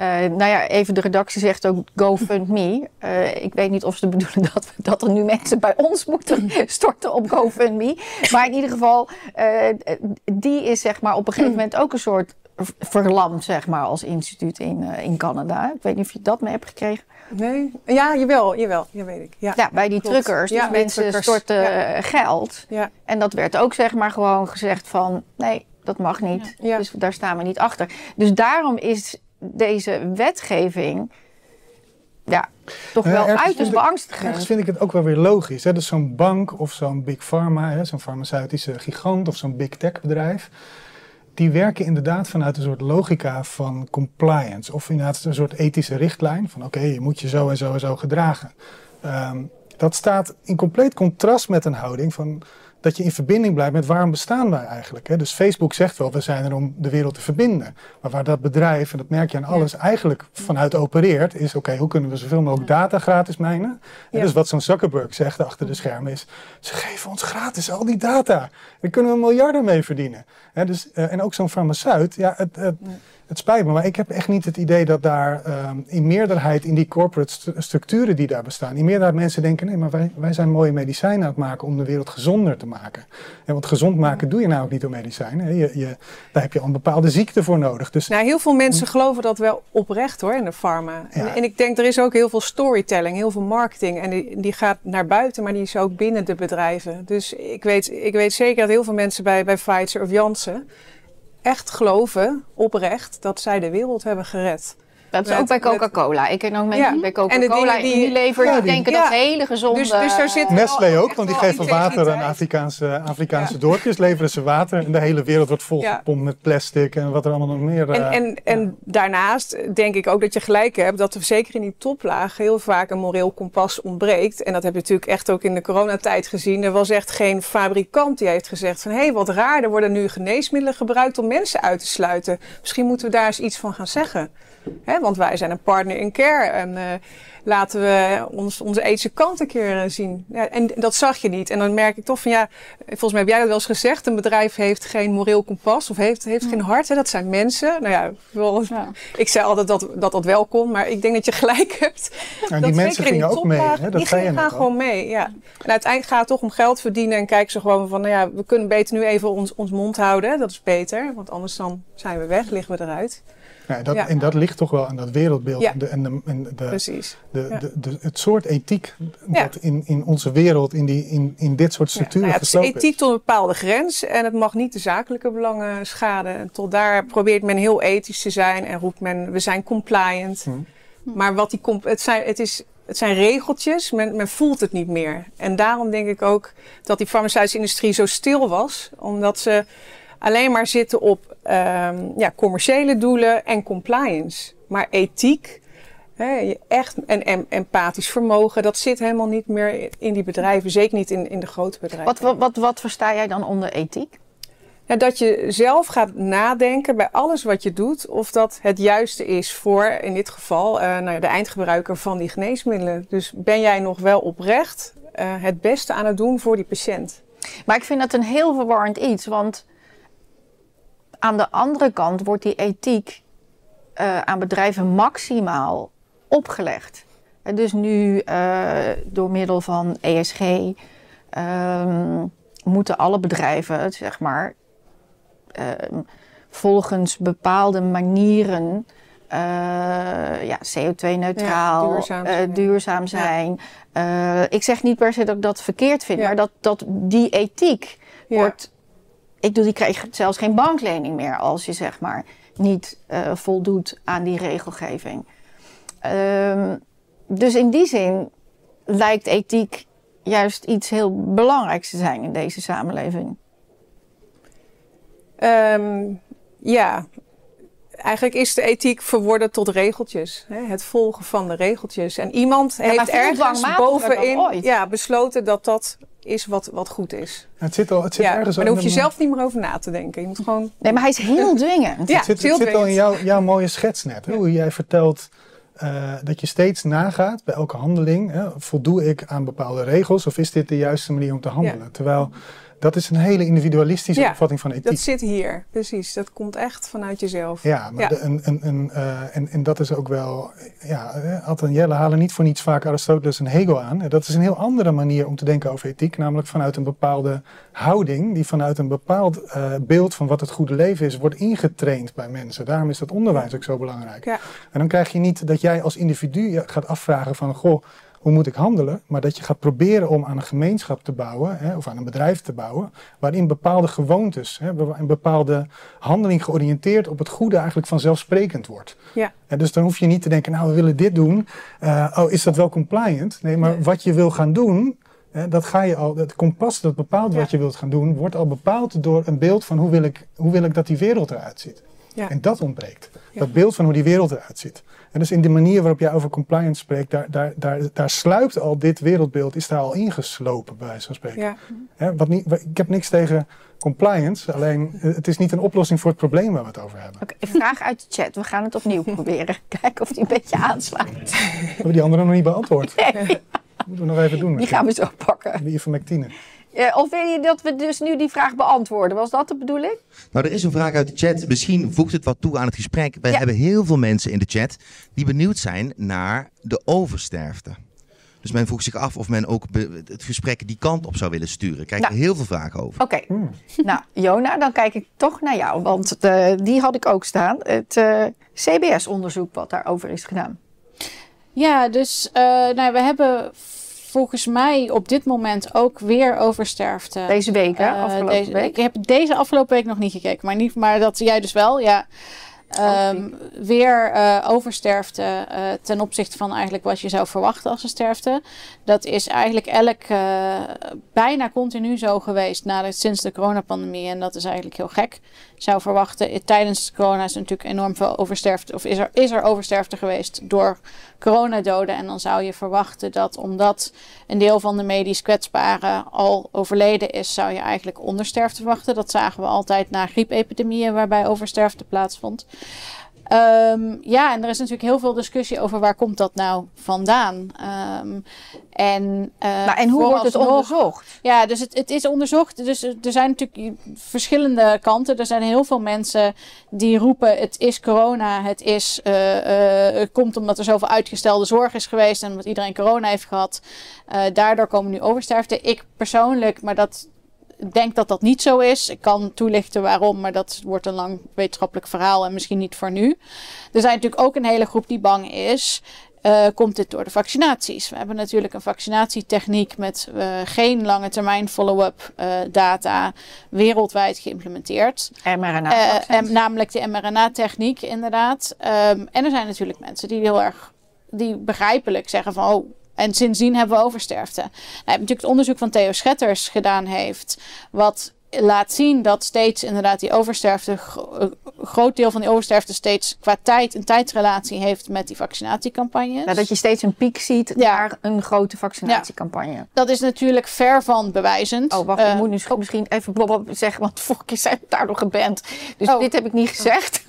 eh, nou ja, even de redactie zegt ook GoFundMe. Eh ik weet niet of ze bedoelen dat, we- dat er nu mensen bij ons moeten *laughs* storten op GoFundMe. Maar in ieder geval, eh, die is zeg maar op een gegeven moment ook een soort verlamd, zeg maar, als instituut in, in Canada. Ik weet niet of je dat mee hebt gekregen. Nee? Ja, jawel, jawel. Ja, weet ik. Ja, Ja, bij die klopt. truckers. Dus Ja, bij mensen truckers. storten Ja. geld. ja. En dat werd ook zeg maar gewoon gezegd van nee, dat mag niet. Ja. Dus daar staan we niet achter. Dus daarom is deze wetgeving ja, toch Ja, wel ergens uiterst beangstigend. Ergens vind ik het ook wel weer logisch. Hè? Dus zo'n bank of zo'n big pharma, zo'n farmaceutische gigant of zo'n big tech bedrijf. Die werken inderdaad vanuit een soort logica van compliance. Of inderdaad een soort ethische richtlijn. Van oké, je moet je zo en zo en zo gedragen. Ehm, dat staat in compleet contrast met een houding van dat je in verbinding blijft met waarom bestaan wij eigenlijk. Hè? Dus Facebook zegt wel, we zijn er om de wereld te verbinden. Maar waar dat bedrijf, en dat merk je aan alles, eigenlijk vanuit opereert, is oké, hoe kunnen we zoveel mogelijk data gratis mijnen? En Ja. Dus wat zo'n Zuckerberg zegt achter de schermen is, ze geven ons gratis al die data. Daar kunnen we miljarden mee verdienen. Hè, dus, eh, en ook zo'n farmaceut, ja, het, het, het spijt me, maar ik heb echt niet het idee dat daar ehm, in meerderheid in die corporate structuren die daar bestaan, in meerderheid mensen denken, nee, maar wij, wij zijn mooie medicijnen aan het maken om de wereld gezonder te maken. En want gezond maken doe je nou ook niet door medicijnen. Je, je, daar heb je al een bepaalde ziekte voor nodig. Dus Nou, heel veel mensen geloven dat wel oprecht hoor in de pharma. En, en ik denk er is ook heel veel storytelling, heel veel marketing. En die, die gaat naar buiten, maar die is ook binnen de bedrijven. Dus ik weet, ik weet zeker dat heel veel mensen bij, bij Pfizer of Janssen echt geloven, oprecht, dat zij de wereld hebben gered. Dat is Met- ook bij Coca-Cola. Ik ken ook mensen Ja. die bij Coca-Cola die- die die- denken Ja. dat hele gezonde... Dus- dus daar zit- Nestlé ook, want die geven water aan. Afrikaanse, Afrikaanse dorpjes, leveren ze water en de hele wereld wordt volgepompt met plastic en wat er allemaal nog meer... En, eh, en, en daarnaast denk ik ook dat je gelijk hebt dat er zeker in die toplaag heel vaak een moreel kompas ontbreekt. En dat heb je natuurlijk echt ook in de coronatijd gezien. Er was echt geen fabrikant die heeft gezegd van hé, hey, wat raar, er worden nu geneesmiddelen gebruikt om mensen uit te sluiten. Misschien moeten we daar eens iets van gaan zeggen. Hè, want wij zijn een partner in care en eh, laten we ons, onze ethische kant een keer eh, zien. Ja, en dat zag je niet. En dan merk ik toch van ja, volgens mij heb jij dat wel eens gezegd. Een bedrijf heeft geen moreel kompas of heeft, heeft geen hart. Hè? Dat zijn mensen. Nou ja, wel, Ja. ik zei altijd dat, dat dat wel kon, maar ik denk dat je gelijk *laughs* hebt. en dat die mensen gingen ook mee. Hè? Dat die gingen gaan gewoon mee, ja. En uiteindelijk gaat het toch om geld verdienen en kijken ze gewoon van, nou ja, we kunnen beter nu even ons, ons mond houden. Dat is beter, want anders dan zijn we weg, liggen we eruit. Ja, dat, Ja. En dat ligt toch wel aan dat wereldbeeld Ja. en, de, en, de, en de, Precies. de, het soort ethiek dat in, in onze wereld, in, die, in, in dit soort structuren nou ja, het is ethiek tot een bepaalde grens en het mag niet de zakelijke belangen schaden. En tot daar probeert men heel ethisch te zijn en roept men, we zijn compliant. Hm. Maar wat die het, zijn, het, is, het zijn regeltjes, men, men voelt het niet meer. En daarom denk ik ook dat die farmaceutische industrie zo stil was, omdat ze alleen maar zitten op ehm, ja, commerciële doelen en compliance. Maar ethiek, hè, echt en, en empathisch vermogen, dat zit helemaal niet meer in die bedrijven. Zeker niet in, in de grote bedrijven. Wat, wat, wat, wat versta jij dan onder ethiek? Ja, dat je zelf gaat nadenken bij alles wat je doet, of dat het juiste is voor, in dit geval, eh, nou ja, de eindgebruiker van die geneesmiddelen. Dus ben jij nog wel oprecht eh, het beste aan het doen voor die patiënt? Maar ik vind dat een heel verwarrend iets, want aan de andere kant wordt die ethiek eh, aan bedrijven maximaal opgelegd. En dus nu eh, door middel van ESG ehm, moeten alle bedrijven, zeg maar, ehm, volgens bepaalde manieren eh, ja, CO2-neutraal, Ja, duurzaam zijn. duurzaam zijn. Ik zeg niet per se dat ik dat verkeerd vind, maar dat, dat die ethiek wordt. Ik doe, die krijg zelfs geen banklening meer als je zeg maar niet eh, voldoet aan die regelgeving. Ehm, dus in die zin lijkt ethiek juist iets heel belangrijks te zijn in deze samenleving. Ehm, ja, eigenlijk is de ethiek verworden tot regeltjes. Hè? Het volgen van de regeltjes. En iemand heeft ergens bovenin ja, besloten dat dat is wat, wat goed is. Het zit, al, het zit Ja, ergens maar daar hoef je in- zelf niet meer over na te denken. Je moet gewoon... Nee, maar hij is heel dwingend. Ja, het zit, het is heel het zit al in dwingend. jouw, jouw mooie schets net. Hè? Hoe jij vertelt eh, dat je steeds nagaat bij elke handeling. Hè? Voldoe ik aan bepaalde regels of is dit de juiste manier om te handelen? Terwijl dat is een hele individualistische Ja, opvatting van ethiek. Dat zit hier, precies. Dat komt echt vanuit jezelf. Ja, maar Ja. De, een, een, een, eh, en, en dat is ook wel, ja, eh, Ad en Jelle halen niet voor niets vaak Aristoteles en Hegel aan. Dat is een heel andere manier om te denken over ethiek, namelijk vanuit een bepaalde houding, die vanuit een bepaald eh, beeld van wat het goede leven is, wordt ingetraind bij mensen. Daarom is dat onderwijs ook zo belangrijk. Ja. En dan krijg je niet dat jij als individu gaat afvragen van, goh, hoe moet ik handelen? Maar dat je gaat proberen om aan een gemeenschap te bouwen, hè, of aan een bedrijf te bouwen, waarin bepaalde gewoontes, hè, bepaalde handeling georiënteerd op het goede eigenlijk vanzelfsprekend wordt. Ja. En dus dan hoef je niet te denken, nou we willen dit doen, Eh, oh is dat wel compliant? Nee, maar wat je wil gaan doen, hè, dat ga je al, het kompas dat bepaalt wat je wilt gaan doen, wordt al bepaald door een beeld van hoe wil ik, hoe wil ik dat die wereld eruit ziet. Ja. En dat ontbreekt. Dat beeld van hoe die wereld eruit ziet. En dus in de manier waarop jij over compliance spreekt, daar, daar, daar, daar sluipt al dit wereldbeeld, is daar al ingeslopen, bij wijze van spreken. Ja. Wat niet, ik heb niks tegen compliance, alleen eh, het is niet een oplossing voor het probleem waar we het over hebben. Oké, vraag uit de chat. We gaan het opnieuw *laughs* proberen. Kijken of die een beetje aanslaat. *laughs* We hebben die andere nog niet beantwoord. Moeten we nog even doen. Die gaan we zo pakken. De ivermectine. Eh, of wil je dat we dus nu die vraag beantwoorden? Was dat de bedoeling? Nou, er is een vraag uit de chat. Misschien voegt het wat toe aan het gesprek. Wij Ja. hebben heel veel mensen in de chat die benieuwd zijn naar de oversterfte. Dus men vroeg zich af of men ook het gesprek die kant op zou willen sturen. Krijgen we Nou. heel veel vragen over. Oké. Nou, Jona, dan kijk ik toch naar jou. Want eh, die had ik ook staan. Het eh, CBS-onderzoek wat daarover is gedaan. Ja, dus eh, nou, we hebben volgens mij op dit moment ook weer oversterfte. Deze week, hè? Eh, Afgelopen deze, week. Ik heb deze afgelopen week nog niet gekeken, maar, niet, maar dat jij dus wel, ja. Ehm, weer eh, oversterfte eh, ten opzichte van eigenlijk wat je zou verwachten als een sterfte. Dat is eigenlijk elk bijna continu zo geweest na de, sinds de coronapandemie. En dat is eigenlijk heel gek. Zou verwachten, eh, tijdens corona is natuurlijk enorm veel oversterfte, of is er, is er oversterfte geweest door coronadoden. En dan zou je verwachten dat omdat een deel van de medisch kwetsbaren al overleden is, zou je eigenlijk ondersterfte verwachten. Dat zagen we altijd na griepepidemieën waarbij oversterfte plaatsvond. Ehm, ja, en er is natuurlijk heel veel discussie over waar komt dat nou vandaan. Ehm, en, eh, Nou, en hoe wordt het onderzocht? ja, dus het, het is onderzocht. Dus er zijn natuurlijk verschillende kanten. Er zijn heel veel mensen die roepen: het is corona, het is, eh, eh, komt omdat er zoveel uitgestelde zorg is geweest en omdat iedereen corona heeft gehad. Eh, daardoor komen nu oversterfte. Ik persoonlijk, maar dat denk dat dat niet zo is. Ik kan toelichten waarom, maar dat wordt een lang wetenschappelijk verhaal en misschien niet voor nu. Er zijn natuurlijk ook een hele groep die bang is. eh, komt dit door de vaccinaties? We hebben natuurlijk een vaccinatietechniek met eh, geen lange termijn follow-up eh, data wereldwijd geïmplementeerd. mRNA. En namelijk de mRNA-techniek, inderdaad. Ehm, en er zijn natuurlijk mensen die heel erg, die begrijpelijk zeggen van, oh, en sindsdien hebben we oversterfte. Nou, je hebt natuurlijk het onderzoek van Theo Schetters gedaan heeft, wat laat zien dat steeds inderdaad die oversterfte, een groot deel van die oversterfte steeds qua tijd een tijdsrelatie heeft met die vaccinatiecampagnes. Ja, dat je steeds een piek ziet Ja. naar een grote vaccinatiecampagne. Dat is natuurlijk ver van bewijzend. Oh, wacht, Eh, ik moet nu sch- misschien even blablabla zeggen, want vorige keer zijn we daardoor geband. Dus Oh. dit heb ik niet gezegd.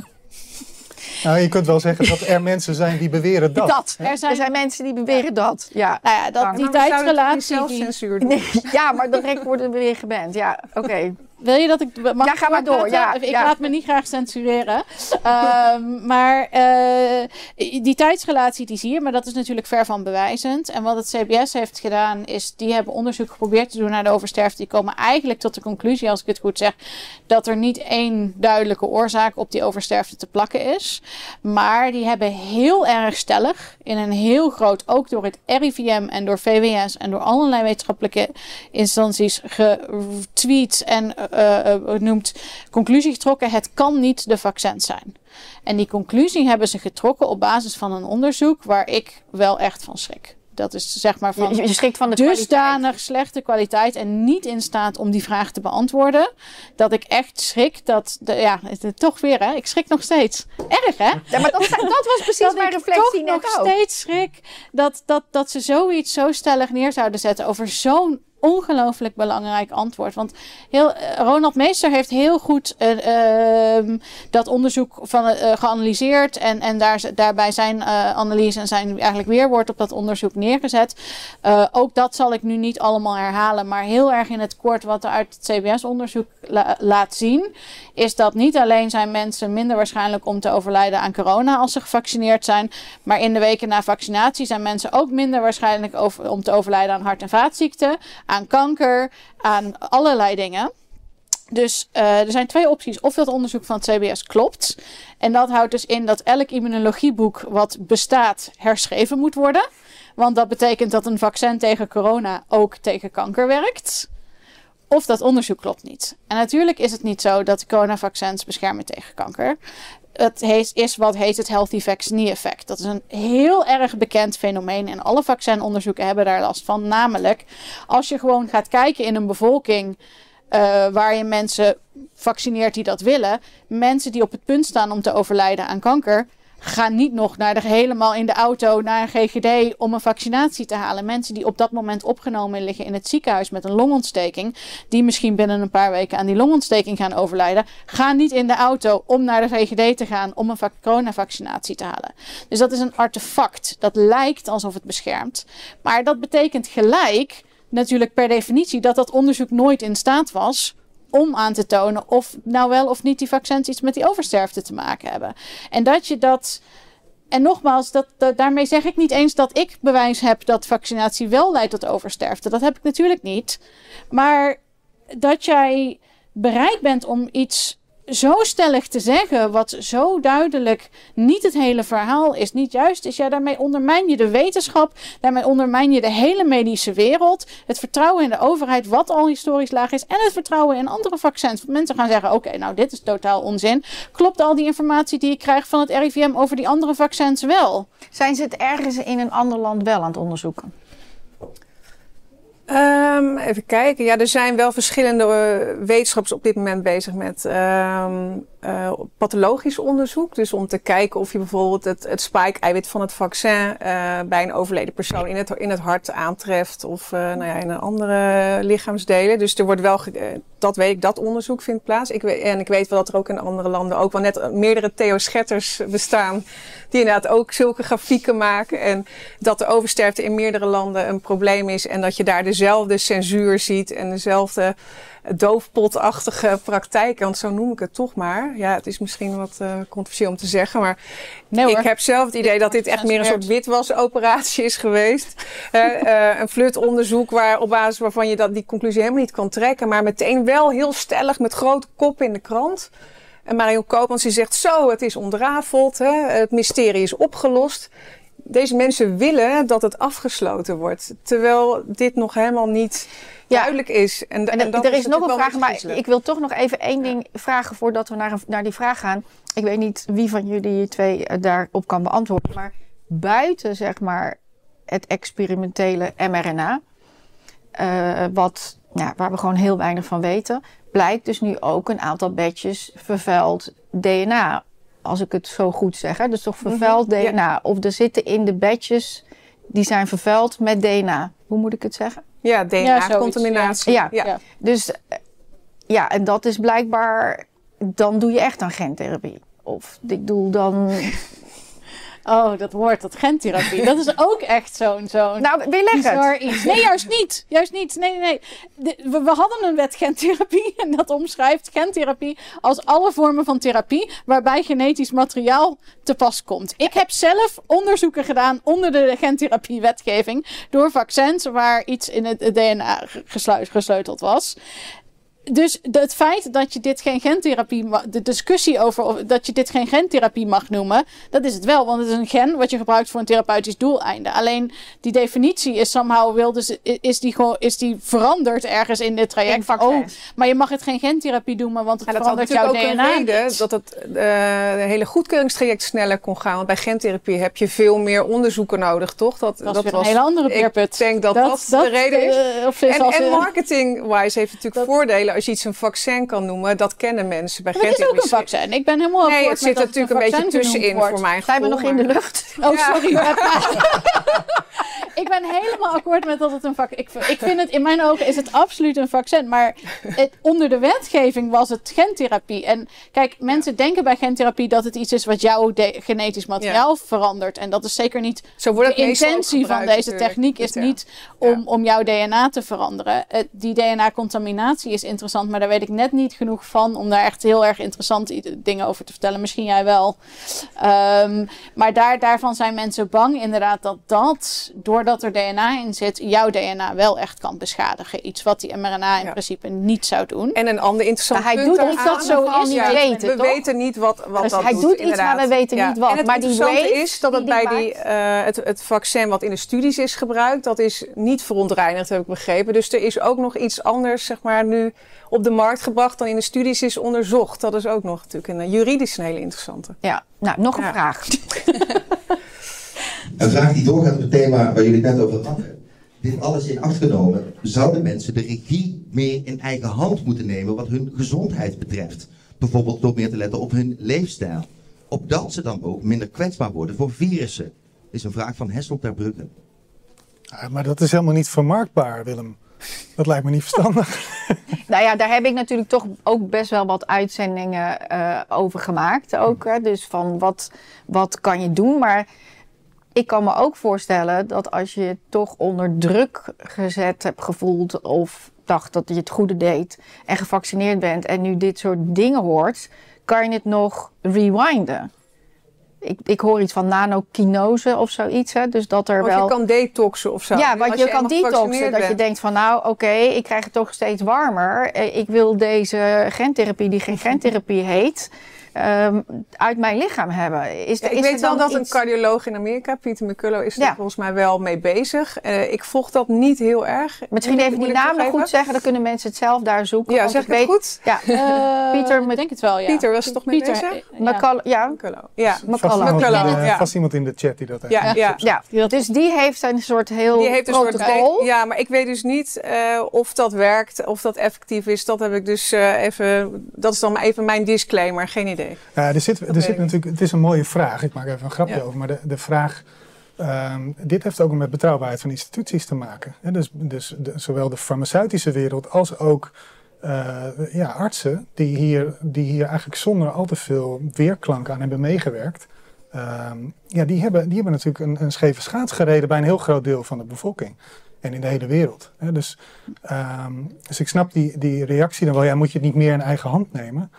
Nou, je kunt wel zeggen dat er mensen zijn die beweren dat. Dat. Er zijn- Er zijn mensen die beweren dat. Ja. nou ja, dat, Maar die tijdsrelatie... die- zelfcensuur doen. Nee, ja, maar direct worden we weer geband. Ja, oké. Wil je dat ik... Mag Ja, ga maar door, ja, ik ja. laat me niet graag censureren. Ehm, *laughs* maar eh, die tijdsrelatie die zie je, maar dat is natuurlijk ver van bewijzend. En wat het CBS heeft gedaan, is die hebben onderzoek geprobeerd te doen naar de oversterfte. Die komen eigenlijk tot de conclusie, als ik het goed zeg, dat er niet één duidelijke oorzaak op die oversterfte te plakken is. Maar die hebben heel erg stellig, in een heel groot, ook door het RIVM en door VWS en door allerlei wetenschappelijke instanties getweet en eh, noemt conclusie getrokken: het kan niet de vaccins zijn. En die conclusie hebben ze getrokken op basis van een onderzoek waar ik wel echt van schrik. Dat is zeg maar van Je, schrikt van de kwaliteit. dusdanig slechte kwaliteit en niet in staat om die vraag te beantwoorden. Dat ik echt schrik dat, de, ja, het, toch weer hè, ik schrik nog steeds. Erg hè? Ja, maar dat, dat was *laughs* precies dat mijn ik reflectie toch net nog ook. steeds schrik dat, dat, dat ze zoiets zo stellig neer zouden zetten over zo'n ongelooflijk belangrijk antwoord. Want heel, eh, Ronald Meester heeft heel goed eh, ehm, dat onderzoek van, eh, geanalyseerd en, en daar, daarbij zijn analyse en zijn eigenlijk weerwoord op dat onderzoek neergezet. Ook dat zal ik nu niet allemaal herhalen, maar heel erg in het kort wat er uit het CBS-onderzoek la- laat zien, is dat niet alleen zijn mensen minder waarschijnlijk om te overlijden aan corona als ze gevaccineerd zijn, maar in de weken na vaccinatie zijn mensen ook minder waarschijnlijk om te overlijden aan hart- en vaatziekten, aan kanker, aan allerlei dingen. Dus eh, er zijn twee opties. Of dat onderzoek van het CBS klopt. En dat houdt dus in dat elk immunologieboek wat bestaat herschreven moet worden. Want dat betekent dat een vaccin tegen corona ook tegen kanker werkt. Of dat onderzoek klopt niet. En natuurlijk is het niet zo dat coronavaccins beschermen tegen kanker. Het heet, is wat heet het healthy vaccine effect. Dat is een heel erg bekend fenomeen en alle vaccinonderzoeken hebben daar last van. Namelijk, als je gewoon gaat kijken in een bevolking eh, waar je mensen vaccineert die dat willen. Mensen die op het punt staan om te overlijden aan kanker. Gaan niet nog naar de, helemaal in de auto naar een GGD om een vaccinatie te halen. Mensen die op dat moment opgenomen liggen in het ziekenhuis met een longontsteking. Die misschien binnen een paar weken aan die longontsteking gaan overlijden. Gaan niet in de auto om naar de GGD te gaan om een vac- coronavaccinatie te halen. Dus dat is een artefact. Dat lijkt alsof het beschermt. Maar dat betekent gelijk natuurlijk per definitie dat dat onderzoek nooit in staat was om aan te tonen of nou wel of niet die vaccins iets met die oversterfte te maken hebben. En dat je dat. En nogmaals, dat, dat, daarmee zeg ik niet eens dat ik bewijs heb dat vaccinatie wel leidt tot oversterfte. Dat heb ik natuurlijk niet. Maar dat jij bereid bent om iets zo stellig te zeggen, wat zo duidelijk niet het hele verhaal is, niet juist is, ja, daarmee ondermijn je de wetenschap, daarmee ondermijn je de hele medische wereld, het vertrouwen in de overheid, wat al historisch laag is, en het vertrouwen in andere vaccins. Mensen gaan zeggen, oké, nou, dit is totaal onzin. Klopt al die informatie die ik krijg van het RIVM over die andere vaccins wel? Zijn ze het ergens in een ander land wel aan het onderzoeken? Ehm, even kijken. Ja, er zijn wel verschillende eh, wetenschappers op dit moment bezig met ehm, eh, pathologisch onderzoek. Dus om te kijken of je bijvoorbeeld het, het spike-eiwit van het vaccin eh, bij een overleden persoon in het, in het hart aantreft. Of eh, nou ja, in een andere lichaamsdelen. Dus er wordt wel, dat weet ik, dat onderzoek vindt plaats. Ik weet, en ik weet wel dat er ook in andere landen ook wel net meerdere Theo Schetters bestaan. Die inderdaad ook zulke grafieken maken. En dat de oversterfte in meerdere landen een probleem is. En dat je daar dezelfde censuur ziet en dezelfde doofpotachtige praktijken. Want zo noem ik het toch maar. Ja, het is misschien wat eh controversieel om te zeggen. Maar Nee ik heb zelf het idee dat dit echt meer een soort witwasoperatie is geweest. Eh, eh, een flutonderzoek waar, op basis waarvan je dat, die conclusie helemaal niet kan trekken. Maar meteen wel heel stellig met grote kop in de krant. En Marion Koopmans die zegt zo, het is ontrafeld. Hè, het mysterie is opgelost. Deze mensen willen dat het afgesloten wordt. Terwijl dit nog helemaal niet Ja. duidelijk is. En, En, er is nog een vraag, maar ik wil toch nog even één ding vragen voordat we naar, een- naar die vraag gaan. Ik weet niet wie van jullie twee eh, daarop kan beantwoorden, maar buiten zeg maar het experimentele mRNA, eh, wat, ja, waar we gewoon heel weinig van weten, blijkt dus nu ook een aantal batches vervuild DNA. Als ik het zo goed zeg, hè? dus toch vervuild Mhm, ja. DNA. Of er zitten in de batches die zijn vervuild met DNA. Hoe moet ik het zeggen? Ja, DNA-contaminatie. ja. Ja. Dus eh, ja, en dat is blijkbaar, dan doe je echt aan gentherapie. Of ik bedoel dan, Oh, dat woord, dat gentherapie. dat is ook echt zo'n zo'n Nou, weer het. iets. Nee, juist niet. Juist niet. Nee, nee, nee. De- we, we hadden een wet gentherapie *laughs* en dat omschrijft gentherapie als alle vormen van therapie waarbij genetisch materiaal te pas komt. Ik heb zelf onderzoeken gedaan onder de gentherapie-wetgeving door vaccins waar iets in het DNA gesleuteld was. Dus het feit dat je dit geen gentherapie, de discussie over of, dat je dit geen gentherapie mag noemen, dat is het wel, want het is een gen wat je gebruikt voor een therapeutisch doeleinde. Alleen die definitie is somehow wilde ze, is die gewoon is die veranderd ergens in dit traject. Oh, maar je mag het geen gentherapie noemen, want het Ja, dat verandert jouw ook DNA. een reden dat het eh, hele goedkeuringstraject sneller kon gaan. Want bij gentherapie heb je veel meer onderzoeken nodig, toch? Dat, Dat weer een hele andere beerput. Ik denk dat dat, de reden is. eh, is En, en marketing-wise heeft natuurlijk voordelen. Als je iets een vaccin kan noemen, dat kennen mensen. Bij maar het is ook een vaccin. Ik ben helemaal Nee, het zit er natuurlijk een beetje tussenin voor mijn Zijn we nog in de lucht? Oh, sorry. *laughs* ik ben helemaal akkoord met dat het een vaccin ik, ik vind het, in mijn ogen is het absoluut een vaccin. Maar het, onder de wetgeving was het gentherapie. En kijk, mensen denken bij gentherapie dat het iets is wat jouw de- genetisch materiaal verandert. En dat is zeker niet Zo wordt de het ook intentie van deze techniek is niet om, om jouw DNA te veranderen. Het- die DNA-contaminatie is interessant, maar daar weet ik net niet genoeg van om daar echt heel erg interessante dingen over te vertellen. Misschien jij wel. Ehm, maar daar, daarvan zijn mensen bang inderdaad dat dat, doordat er DNA in zit, jouw DNA wel echt kan beschadigen. Iets wat die mRNA in Ja. principe niet zou doen. En een ander interessant Maar hij punt doet iets dat zo niet we weten, we toch? weten niet wat, wat Dus dat hij doet, doet iets, inderdaad. maar we weten Ja. niet wat. En het Maar die is dat het die bij die, eh, het, het vaccin wat in de studies is gebruikt, dat is niet verontreinigd, heb ik begrepen. Dus er is ook nog iets anders, zeg maar, nu op de markt gebracht dan in de studies is onderzocht. Dat is ook nog natuurlijk een eh, juridisch een hele interessante. Ja, nou, nog een Ja. vraag. *laughs* Een vraag die doorgaat op het thema waar jullie het net over hadden. Dit alles in acht genomen, zouden mensen de regie meer in eigen hand moeten nemen wat hun gezondheid betreft? Bijvoorbeeld door meer te letten op hun leefstijl. Opdat ze dan ook minder kwetsbaar worden voor virussen. is een vraag van Hessel ter Brugge. Ja, maar dat is helemaal niet vermarktbaar, Willem. Dat lijkt me niet verstandig. *laughs* Nou ja, daar heb ik natuurlijk toch ook best wel wat uitzendingen eh, over gemaakt. Ook, hè. Dus van wat, wat kan je doen. Maar ik kan me ook voorstellen dat als je je toch onder druk gezet hebt gevoeld. of dacht dat je het goede deed. en gevaccineerd bent en nu dit soort dingen hoort. kan je het nog rewinden. Ik, ik hoor iets van nanokinose of zoiets. Hè. Dus dat er Want wel. je kan detoxen of zo. Ja, want je, kan detoxen. Dat je denkt van nou, oké, ik krijg het toch steeds warmer. Eh, Ik wil deze gentherapie, die geen gentherapie heet, ehm, uit mijn lichaam hebben. Is, Ja, is ik er weet wel dan dat een cardioloog in Amerika, Pieter McCullough, is er Ja. volgens mij wel mee bezig. Eh, ik volg dat niet heel erg. Misschien even die naam nog goed zeggen, dan kunnen mensen het zelf daar zoeken. Ja, zeg ik ik het weet- goed? Ja, Eh, *laughs* Pieter ik met- denk het wel, ja. Pieter was er toch mee Pieter, bezig? eh, ja. McCall- ja, McCullough. Ja, Vast McCullough. iemand, in, McCullough, ja. vast iemand in de chat die dat heeft. ja, ja. ja. Dus die heeft een soort heel Die heeft een soort protocol. Ja, maar ik weet dus niet eh, of dat werkt, of dat effectief is. Dat heb ik dus eh, even. Dat is dan maar even mijn disclaimer. Geen idee. Ja, er zit, er zit natuurlijk, het is een mooie vraag. Ik maak even een grapje Ja. over. Maar de, de vraag. ehm, dit heeft ook met betrouwbaarheid van instituties te maken. Dus dus de- zowel de farmaceutische wereld als ook eh, ja, artsen, die hier, die hier eigenlijk zonder al te veel weerklank aan hebben meegewerkt. ehm, ja, die hebben, die hebben natuurlijk een, een scheve schaats gereden bij een heel groot deel van de bevolking. En in de hele wereld. Dus, ehm, dus ik snap die, die reactie dan wel. Ja, moet je het niet meer in eigen hand nemen?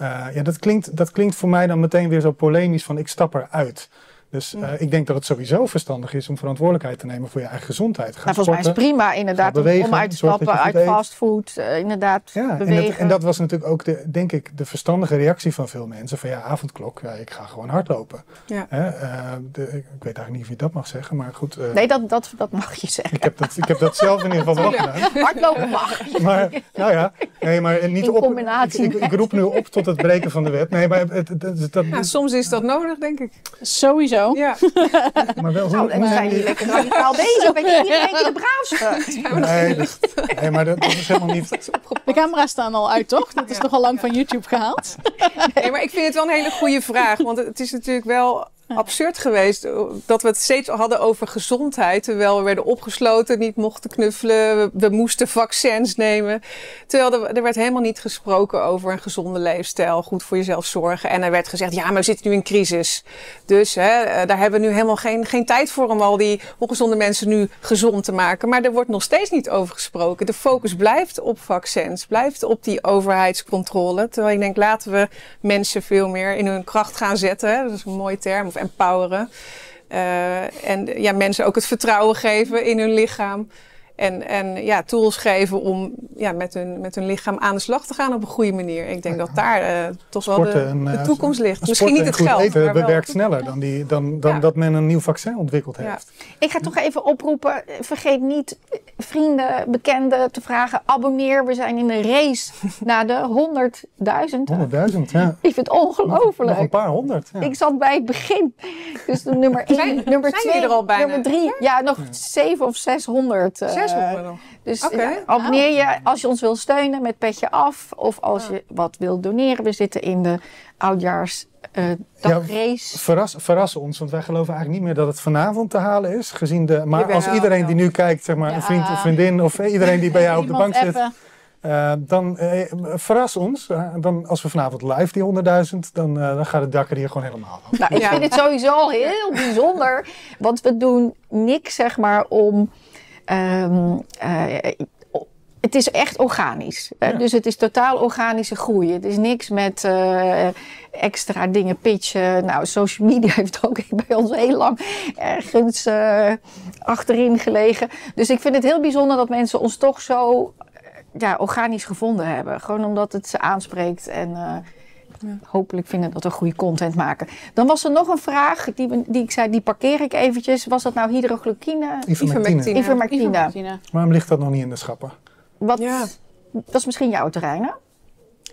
Uh, ja, dat klinkt, dat klinkt voor mij dan meteen weer zo polemisch van ik stap eruit. Dus uh, ik denk dat het sowieso verstandig is om verantwoordelijkheid te nemen voor je eigen gezondheid. Ga Nou, volgens mij is het prima inderdaad om- bewegen, om uit te stappen uit fastfood. eh, inderdaad, Ja, en bewegen. dat, en dat was natuurlijk ook, de, denk ik, de verstandige reactie van veel mensen. Van ja, avondklok, ja, ik ga gewoon hardlopen. Ja. Hè, uh, de, ik weet eigenlijk niet of je dat mag zeggen, maar goed. Uh, Nee, dat, dat, dat mag je zeggen. ik, heb dat, ik heb dat zelf in ieder geval wel *laughs* gedaan. Hardlopen mag. Maar, nou ja, nee, maar niet In op. combinatie Ik, ik, ik roep nu op tot het breken van de wet. Nee, maar het, het, het- dat, Ja, soms is dat nodig, denk ik. Sowieso. Ja. *laughs* maar wel Nou, hoe, we hoe zijn hier lekker radicaal bezig. Ben je niet *laughs* de braafste? Nee, dat, nee, maar dat, dat is helemaal niet. *laughs* De camera's staan al uit, toch? Dat is nogal lang van YouTube gehaald. Nee, maar ik vind het wel een hele goede vraag. Want het is natuurlijk wel absurd geweest eh, dat we het steeds hadden over gezondheid. Terwijl we werden opgesloten, niet mochten knuffelen, we, moesten vaccins nemen. Terwijl er, er werd helemaal niet gesproken over een gezonde leefstijl, goed voor jezelf zorgen. En er werd gezegd, ja, maar we zitten nu in crisis. Dus hè, eh, daar hebben we nu helemaal geen, geen tijd voor om al die ongezonde mensen nu gezond te maken. Maar er wordt nog steeds niet over gesproken. De focus blijft op vaccins, blijft op die overheidscontrole. Terwijl ik denk, laten we mensen veel meer in hun kracht gaan zetten. Dat is een mooie term, of empoweren. Uh, en ja, mensen ook het vertrouwen geven in hun lichaam. En, en ja, tools geven om ja, met, hun, met hun lichaam aan de slag te gaan op een goede manier. Ik denk dat daar uh, toch wel de, en, de uh, toekomst ligt. Misschien niet het goed geld. Eten maar wel bewerkt sneller dan, die, dan, dan Ja. dat men een nieuw vaccin ontwikkeld Ja. heeft. Ik ga toch even oproepen, vergeet niet vrienden, bekenden te vragen. Abonneer, we zijn in de race naar de 100.000. 100.000, ja. Ik vind het Nog, nog een ongelooflijk. paar honderd. Ja. Ik zat bij het begin. Dus nummer 1, Zijn- nummer zijn 2, jullie er al bijna? nummer 3. Ja, nog 7 of 600. eh, 600 nog. Dus Oké. ja, abonneer je als je ons wil steunen met Petje Af. Of als je wat wil doneren. We zitten in de oudjaars eh dagrace. Verras, verras ons, want wij geloven eigenlijk niet meer dat het vanavond te halen is. Gezien de, maar Jawel, als iedereen die nu kijkt, zeg maar, Ja. een vriend of vriendin of iedereen die bij jou op de bank zit, eh, dan eh, verras ons. Eh, dan, als we vanavond live die 100.000, dan, eh, dan gaat het dak er hier gewoon helemaal af. Nou, ik Ja. vind het sowieso al heel bijzonder. Want we doen niks, zeg maar, om. Ehm, eh, het is echt organisch. Ja. Dus het is totaal organische groei. Het is niks met eh, extra dingen pitchen. Nou, social media *laughs* heeft ook bij ons heel lang ergens eh, achterin gelegen. Dus ik vind het heel bijzonder dat mensen ons toch zo ja, organisch gevonden hebben. Gewoon omdat het ze aanspreekt en eh, hopelijk vinden dat we goede content maken. Dan was er nog een vraag die, we- die ik zei, die parkeer ik eventjes. Was dat nou hydroglycine? Ivermectine. Ivermectine. Ivermectine. Ivermectine. Waarom ligt dat nog niet in de schappen? Wat, Ja. Dat is misschien jouw terrein, hè?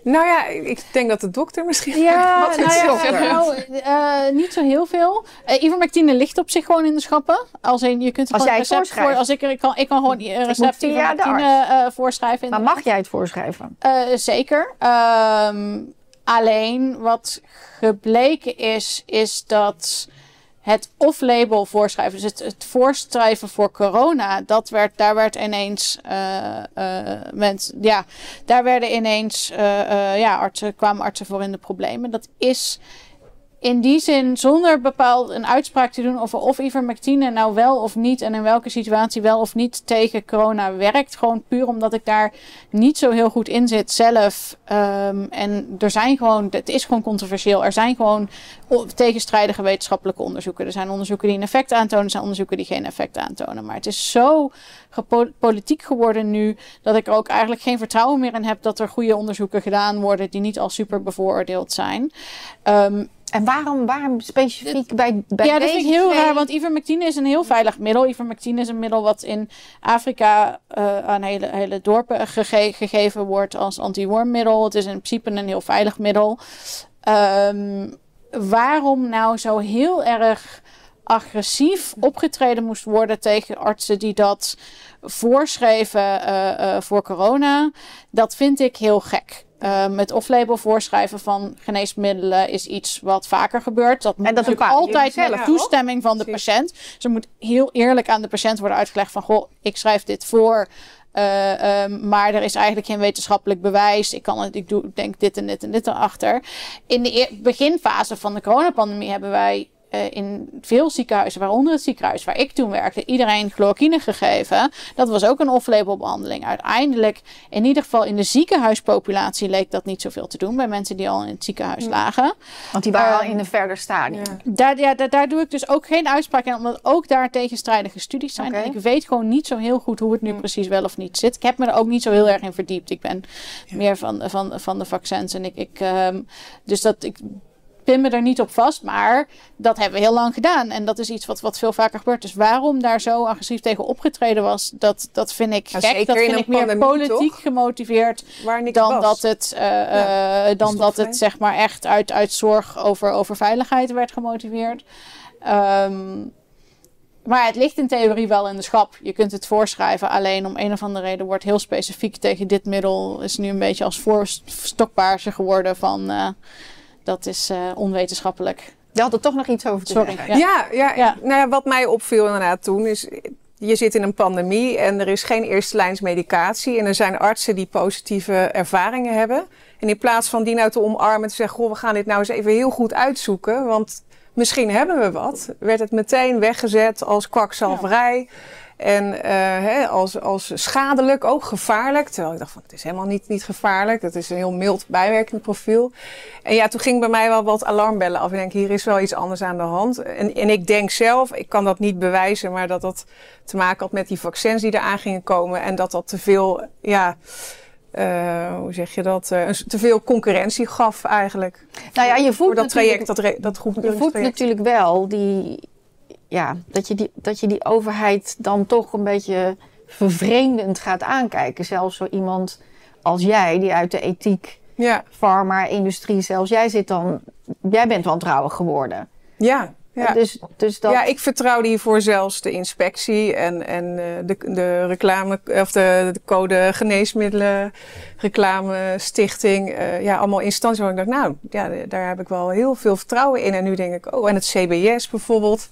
Nou ja, ik denk dat de dokter misschien... Ja, Wat nou is ja, dokter? nou, eh, niet zo heel veel. Eh ivermectine ligt op zich gewoon in de schappen. Als, in, je kunt Als jij een recept het voorschrijft. voor. Als ik, er- ik, kan, ik kan gewoon een recept via de ivermectine eh, voorschrijven. Maar mag jij het voorschrijven? Eh, zeker. Ehm, alleen wat gebleken is, is dat het off-label voorschrijven, dus het, het voorschrijven voor corona, dat werd, daar werd ineens, eh, eh, mens, ja, daar werden ineens, eh, ja, artsen, kwamen artsen voor in de problemen. Dat is in die zin zonder bepaald een uitspraak te doen over of ivermectine nou wel of niet en in welke situatie wel of niet tegen corona werkt. Gewoon puur omdat ik daar niet zo heel goed in zit zelf. Ehm, en er zijn gewoon, het is gewoon controversieel. Er zijn gewoon tegenstrijdige wetenschappelijke onderzoeken. Er zijn onderzoeken die een effect aantonen, er zijn onderzoeken die geen effect aantonen. Maar het is zo politiek geworden nu dat ik er ook eigenlijk geen vertrouwen meer in heb dat er goede onderzoeken gedaan worden die niet al super bevooroordeeld zijn. Ehm, En waarom, waarom specifiek bij, bij ja, dat vind ik heel twee? raar, want ivermectine is een heel veilig middel. Ivermectine is een middel wat in Afrika eh, aan hele, hele dorpen gege- gegeven wordt als anti-wormmiddel. Het is in principe een heel veilig middel. Ehm, waarom nou zo heel erg agressief opgetreden moest worden tegen artsen die dat voorschreven eh, eh, voor corona, dat vind ik heel gek. Ehm, het off-label voorschrijven van geneesmiddelen is iets wat vaker gebeurt. Dat moet dat natuurlijk altijd met zelf, toestemming van de Precies. patiënt. Dus er moet heel eerlijk aan de patiënt worden uitgelegd van... goh, ik schrijf dit voor, eh, ehm, maar er is eigenlijk geen wetenschappelijk bewijs. Ik, kan het, ik doe, denk dit en dit en dit erachter. In de beginfase van de coronapandemie hebben wij... eh, in veel ziekenhuizen, waaronder het ziekenhuis waar ik toen werkte, iedereen chloroquine gegeven. Dat was ook een off-label behandeling. Uiteindelijk, in ieder geval in de ziekenhuispopulatie, leek dat niet zoveel te doen bij mensen die al in het ziekenhuis lagen. Want die waren al Ehm, in een verder stadium. Ja. Daar, ja, daar, daar doe ik dus ook geen uitspraak in, omdat ook daar tegenstrijdige studies zijn. En ik weet gewoon niet zo heel goed hoe het nu precies wel of niet zit. Ik heb me er ook niet zo heel erg in verdiept. Ik ben meer van, van, van de vaccins. En ik, ik, ehm, dus dat ik pin me er niet op vast, maar dat hebben we heel lang gedaan. En dat is iets wat, wat veel vaker gebeurt. Dus waarom daar zo agressief tegen opgetreden was, dat, dat vind ik Ja, gek. Dat in vind ik meer pandemie, politiek toch? gemotiveerd dan was. dat het, eh, Ja, eh, dan dat het zeg maar echt uit, uit zorg over, over veiligheid werd gemotiveerd. Ehm, maar het ligt in theorie wel in de schap. Je kunt het voorschrijven, alleen om een of andere reden wordt heel specifiek tegen dit middel. Is nu een beetje als voorstokpaardje geworden van eh, dat is eh, onwetenschappelijk. Je had er toch nog iets over te Sorry. zeggen. Ja, ja, Ja. Nou ja, wat mij opviel inderdaad toen is... Je zit in een pandemie en er is geen eerste lijns medicatie. En er zijn artsen die positieve ervaringen hebben. En in plaats van die nou te omarmen te zeggen... Goh, we gaan dit nou eens even heel goed uitzoeken. Want misschien hebben we wat. Werd het meteen weggezet als kwakzalverij. En eh, hè, als, als schadelijk, ook gevaarlijk. Terwijl ik dacht van, het is helemaal niet, niet gevaarlijk. Het is een heel mild bijwerkend profiel. En ja, toen ging bij mij wel wat alarmbellen af. Ik denk, hier is wel iets anders aan de hand. En, en ik denk zelf, ik kan dat niet bewijzen, maar dat dat te maken had met die vaccins die eraan gingen komen. En dat dat te veel, ja, eh, hoe zeg je dat, Eh, te veel concurrentie gaf eigenlijk. Nou ja, je Voor voelt dat traject, dat, dat Je voelt groepsbildingstraject. natuurlijk wel die, ja, dat, je die, dat je die overheid dan toch een beetje vervreemdend gaat aankijken. Zelfs zo iemand als jij, die uit de ethiek, Ja, farma-industrie, zelfs jij zit dan, jij bent wantrouwig geworden. ja, ja. Dus, dus dat, Ja, ik vertrouwde hiervoor zelfs de inspectie en, en eh, de, de reclame, of de, de code geneesmiddelen, reclame, stichting. eh, ja, allemaal instanties waar ik dacht, nou, ja, daar heb ik wel heel veel vertrouwen in. En nu denk ik, oh, en het CBS bijvoorbeeld.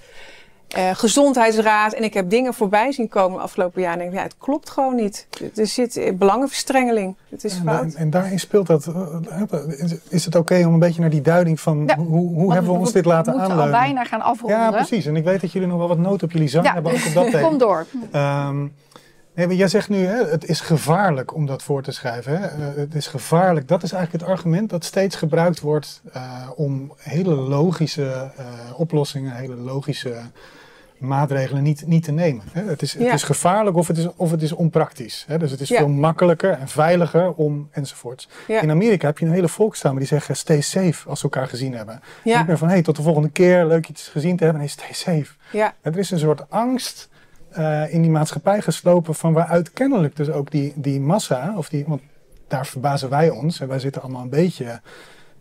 Eh, gezondheidsraad. En ik heb dingen voorbij zien komen afgelopen jaar. En ik denk, ja, het klopt gewoon niet. Er zit belangenverstrengeling. Het is En, fout. en, en daarin speelt dat. eh, is- het oké om een beetje naar die duiding van Ja, hoe, hoe hebben we ons dit laten moeten al aanleunen? bijna gaan afronden. Ja, precies. En ik weet dat jullie nog wel wat noten op jullie zang Ja. hebben, ook op dat. *laughs* Kom door. Ehm, nee, maar jij zegt nu, hè, het is gevaarlijk om dat voor te schrijven. Hè? Eh, het is gevaarlijk. Dat is eigenlijk het argument dat steeds gebruikt wordt eh, om hele logische eh, oplossingen, hele logische maatregelen niet, niet te nemen. Hè? Het, is, het is gevaarlijk of het is, of het is onpraktisch. Hè? Dus het is Ja. veel makkelijker en veiliger om enzovoorts. Ja. In Amerika heb je een hele volkstammen die zeggen stay safe als ze elkaar gezien hebben. Ja. Niet meer van hey, tot de volgende keer, leuk iets gezien te hebben. Nee, stay safe. Ja, Er is een soort angst eh, in die maatschappij geslopen van waaruit kennelijk dus ook die, die massa, of die, want daar verbazen wij ons en wij zitten allemaal een beetje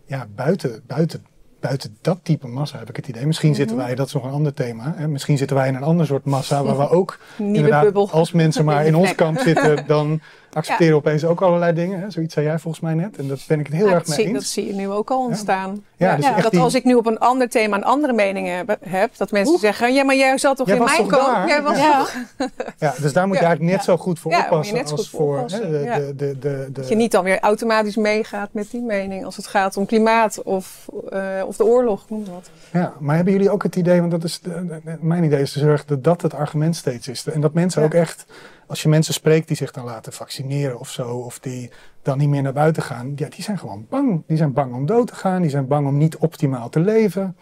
ja, buiten, buiten, buiten dat type massa heb ik het idee. Misschien zitten wij, dat is nog een ander thema, hè, misschien zitten wij in een ander soort massa waar we *laughs* ook inderdaad, bubbel. als mensen maar *laughs* in ons kamp zitten, dan *laughs* accepteren opeens ook allerlei dingen. Hè. Zoiets zei jij volgens mij net en daar ben ik het heel Ja, erg dat, mee zie, dat eens. zie je nu ook al ontstaan. Ja, dus echt dat die- als ik nu op een ander thema een andere mening heb, dat mensen Oeh. zeggen: Ja, maar jij zat toch Jij in mijn koop? daar? Jij was Ja. toch. *laughs* Ja, dus daar moet je Ja. eigenlijk net zo goed voor oppassen als voor oppassen, hè, de, ja. de, de, de, de, Dat je niet dan weer automatisch meegaat met die mening als het gaat om klimaat of, eh, of de oorlog, noem maar wat. Ja, maar hebben jullie ook het idee, want dat is de- de- de- mijn idee is te zorgen dat dat het argument steeds is. En dat mensen Ja. ook echt, als je mensen spreekt die zich dan laten vaccineren of zo, of die dan niet meer naar buiten gaan, ja, die zijn gewoon bang. Die zijn bang om dood te gaan, die zijn bang om niet optimaal te leven.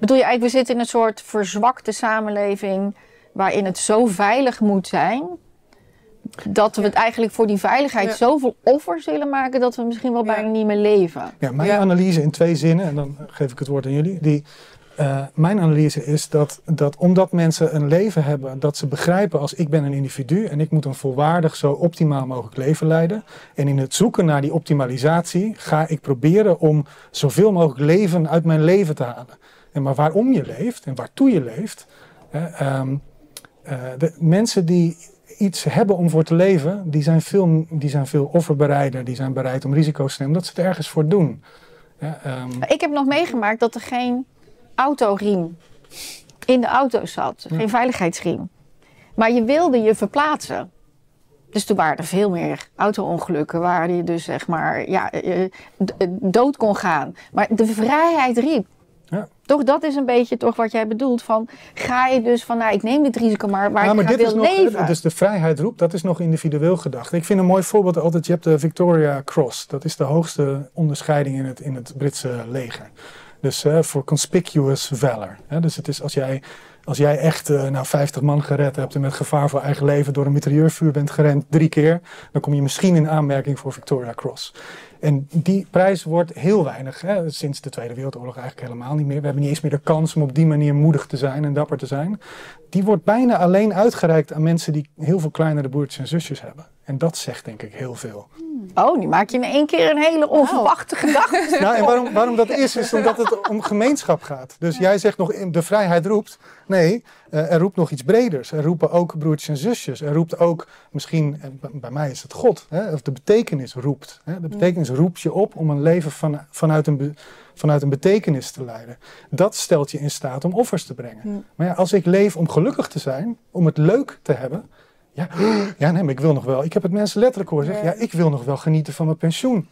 Bedoel je eigenlijk, we zitten in een soort verzwakte samenleving waarin het zo veilig moet zijn. Dat we het eigenlijk voor die veiligheid Ja. zoveel offers willen maken dat we misschien wel Ja. bijna niet meer leven. Ja, mijn Ja. analyse in twee zinnen, en dan geef ik het woord aan jullie. Die, eh, mijn analyse is dat, dat omdat mensen een leven hebben dat ze begrijpen als ik ben een individu en ik moet een volwaardig zo optimaal mogelijk leven leiden. En in het zoeken naar die optimalisatie ga ik proberen om zoveel mogelijk leven uit mijn leven te halen. En maar waarom je leeft en waartoe je leeft. hè, ehm, eh, de mensen die iets hebben om voor te leven, die zijn veel, die zijn veel offerbereider, die zijn bereid om risico's te nemen, omdat ze het ergens voor doen. Ja, ehm, Ik heb nog meegemaakt dat er geen autoriem in de auto zat. Geen veiligheidsriem. Maar je wilde je verplaatsen. Dus toen waren er veel meer auto-ongelukken waar je dus zeg maar ja, eh, d- eh, dood kon gaan. Maar de vrijheid riep. Ja. Toch, dat is een beetje toch wat jij bedoelt van ga je dus van nou ik neem dit risico maar waar Ja, maar dit is wil nog, leven. dus de vrijheid roept, dat is nog individueel gedacht. Ik vind een mooi voorbeeld altijd, je hebt de Victoria Cross. Dat is de hoogste onderscheiding in het, in het Britse leger. Dus eh, voor conspicuous valor. Dus het is als jij, als jij echt eh, nou, 50 man gered hebt en met gevaar voor eigen leven door een mitrailleurvuur bent gerend drie keer, dan kom je misschien in aanmerking voor Victoria Cross. En die prijs wordt heel weinig, hè, sinds de Tweede Wereldoorlog eigenlijk helemaal niet meer. We hebben niet eens meer de kans om op die manier moedig te zijn en dapper te zijn. Die wordt bijna alleen uitgereikt aan mensen die heel veel kleinere broertjes en zusjes hebben. En dat zegt denk ik heel veel. Oh, nu maak je in één keer een hele onverwachte gedachte. *laughs* Nou, en waarom, waarom dat is, is omdat het om gemeenschap gaat. Dus jij zegt nog, de vrijheid roept. Nee, uh, er roept nog iets breders. Er roepen ook broertjes en zusjes. Er roept ook, misschien, bij mij is het God. Hè, of de betekenis roept. Hè. De betekenis roept je op om een leven van, vanuit, een, vanuit een betekenis te leiden. Dat stelt je in staat om offers te brengen. Maar ja, als ik leef om gelukkig te zijn, om het leuk te hebben ja, *gasps* ja nee, maar ik wil nog wel. Ik heb het mensen letterlijk horen zeggen. Ja, ik wil nog wel genieten van mijn pensioen.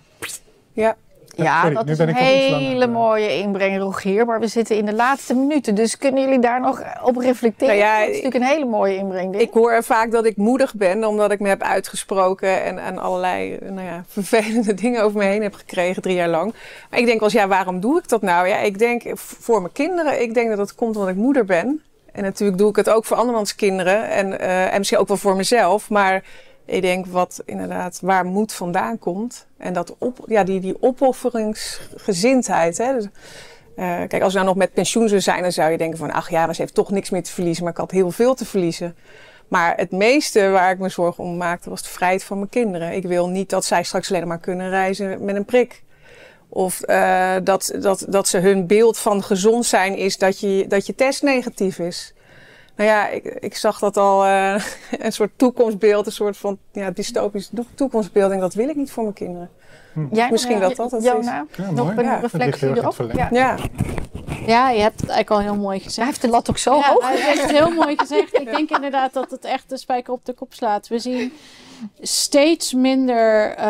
Ja. Ja, dat is een hele mooie inbreng, Rogier. Maar we zitten in de laatste minuten. Dus kunnen jullie daar nog op reflecteren? Nou ja, dat is natuurlijk een hele mooie inbreng. Ik hoor vaak dat ik moedig ben, omdat ik me heb uitgesproken en, en allerlei nou ja, vervelende *laughs* dingen over me heen heb gekregen drie jaar lang. Maar ik denk wel eens, ja, waarom doe ik dat nou? Ja, ik denk voor mijn kinderen. Ik denk dat het komt omdat ik moeder ben. En natuurlijk doe ik het ook voor andermans kinderen en, uh, en misschien ook wel voor mezelf. Maar ik denk wat inderdaad waar moed vandaan komt. En dat op, ja, die, die opofferingsgezindheid. Hè. Dus, uh, kijk, als we nou nog met pensioen zou zijn, dan zou je denken van... ach ja, ze heeft toch niks meer te verliezen. Maar ik had heel veel te verliezen. Maar het meeste waar ik me zorgen om maakte, was de vrijheid van mijn kinderen. Ik wil niet dat zij straks alleen maar kunnen reizen met een prik. Of uh, dat, dat, dat ze hun beeld van gezond zijn is dat je, dat je test negatief is. Nou ja, ik, ik zag dat al uh, *laughs* een soort toekomstbeeld, een soort van ja, dystopisch toekomstbeeld. En dat wil ik niet voor mijn kinderen. Hm. Ja, Misschien dat dat het is. Ja, nog een reflectie erop. Ja. ja. Je hebt het eigenlijk al heel mooi gezegd. Hij heeft de lat ook zo hoog. Hij heeft het heel mooi gezegd. *laughs* Ik denk inderdaad dat het echt de spijker op de kop slaat. We zien steeds minder. Uh,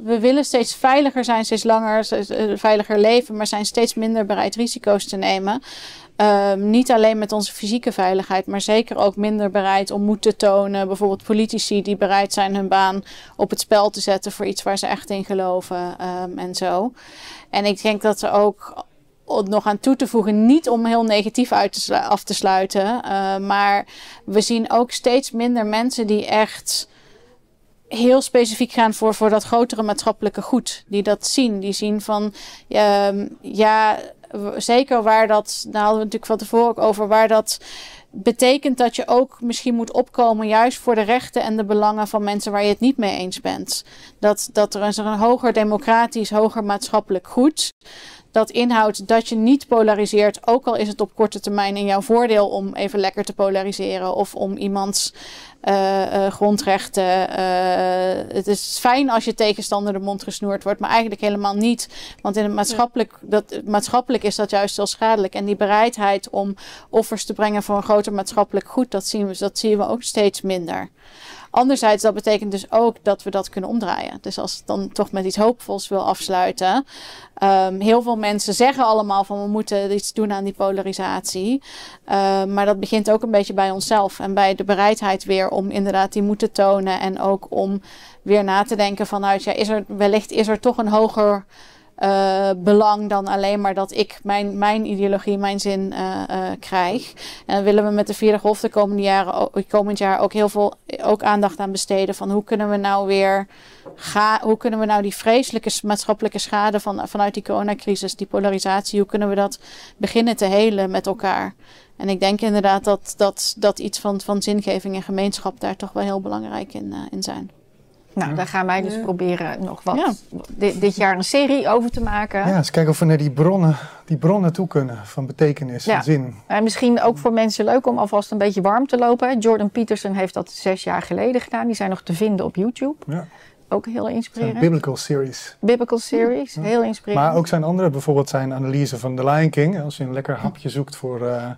we willen steeds veiliger zijn, steeds langer, uh, veiliger leven, maar zijn steeds minder bereid risico's te nemen. Uh, niet alleen met onze fysieke veiligheid, maar zeker ook minder bereid om moed te tonen. Bijvoorbeeld politici die bereid zijn hun baan op het spel te zetten voor iets waar ze echt in geloven um, en zo. En ik denk dat er ook nog aan toe te voegen, niet om heel negatief uit te af te sluiten, uh, maar we zien ook steeds minder mensen die echt heel specifiek gaan voor, voor dat grotere maatschappelijke goed. Die dat zien. Die zien van, ja, zeker waar dat, daar hadden we natuurlijk van tevoren ook over, waar dat betekent dat je ook misschien moet opkomen juist voor de rechten en de belangen van mensen waar je het niet mee eens bent. Dat, dat er is een hoger democratisch, hoger maatschappelijk goed dat inhoudt dat je niet polariseert, ook al is het op korte termijn in jouw voordeel om even lekker te polariseren of om iemands uh, uh, grondrechten. Uh, het is fijn als je tegenstander de mond gesnoerd wordt, maar eigenlijk helemaal niet. Want in het maatschappelijk, dat, maatschappelijk is dat juist heel schadelijk. En die bereidheid om offers te brengen voor een groter maatschappelijk goed, dat zien we, dat zien we ook steeds minder. Anderzijds, dat betekent dus ook dat we dat kunnen omdraaien. Dus als het dan toch met iets hoopvols wil afsluiten. Um, heel veel mensen zeggen allemaal van we moeten iets doen aan die polarisatie. Um, maar dat begint ook een beetje bij onszelf en bij de bereidheid weer om inderdaad die moed te tonen. En ook om weer na te denken vanuit, ja, is er wellicht is er toch een hoger uh, belang dan alleen maar dat ik mijn, mijn ideologie, mijn zin uh, uh, krijg. En willen we met de vierde golf de komende jaren, komend jaar ook heel veel ook aandacht aan besteden. Van hoe kunnen we nou weer ga, hoe kunnen we nou die vreselijke maatschappelijke schade van, vanuit die coronacrisis, die polarisatie, hoe kunnen we dat beginnen te helen met elkaar? En ik denk inderdaad dat, dat, dat iets van, van zingeving en gemeenschap daar toch wel heel belangrijk in, in zijn. Nou, daar gaan wij dus proberen nog wat dit, dit, jaar een serie over te maken. Ja, eens kijken of we naar die bronnen, die bronnen toe kunnen van betekenis en zin. En misschien ook voor mensen leuk om alvast een beetje warm te lopen. Jordan Peterson heeft dat zes jaar geleden gedaan. Die zijn nog te vinden op YouTube. Ja. Ook heel inspirerend. biblical series. Biblical series, heel inspirerend. Maar ook zijn andere, bijvoorbeeld zijn analyse van The Lion King. Als je een lekker hapje zoekt voor... Uh,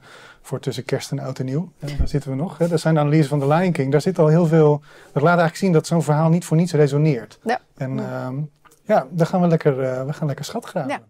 voor tussen kerst en oud en nieuw. daar zitten we nog. Hè. Dat zijn de analyses van The Lion King. Daar zit al heel veel... Dat laat eigenlijk zien dat zo'n verhaal niet voor niets resoneert. Ja. En ja, um, ja daar gaan we lekker, uh, we gaan lekker schat graven. Ja.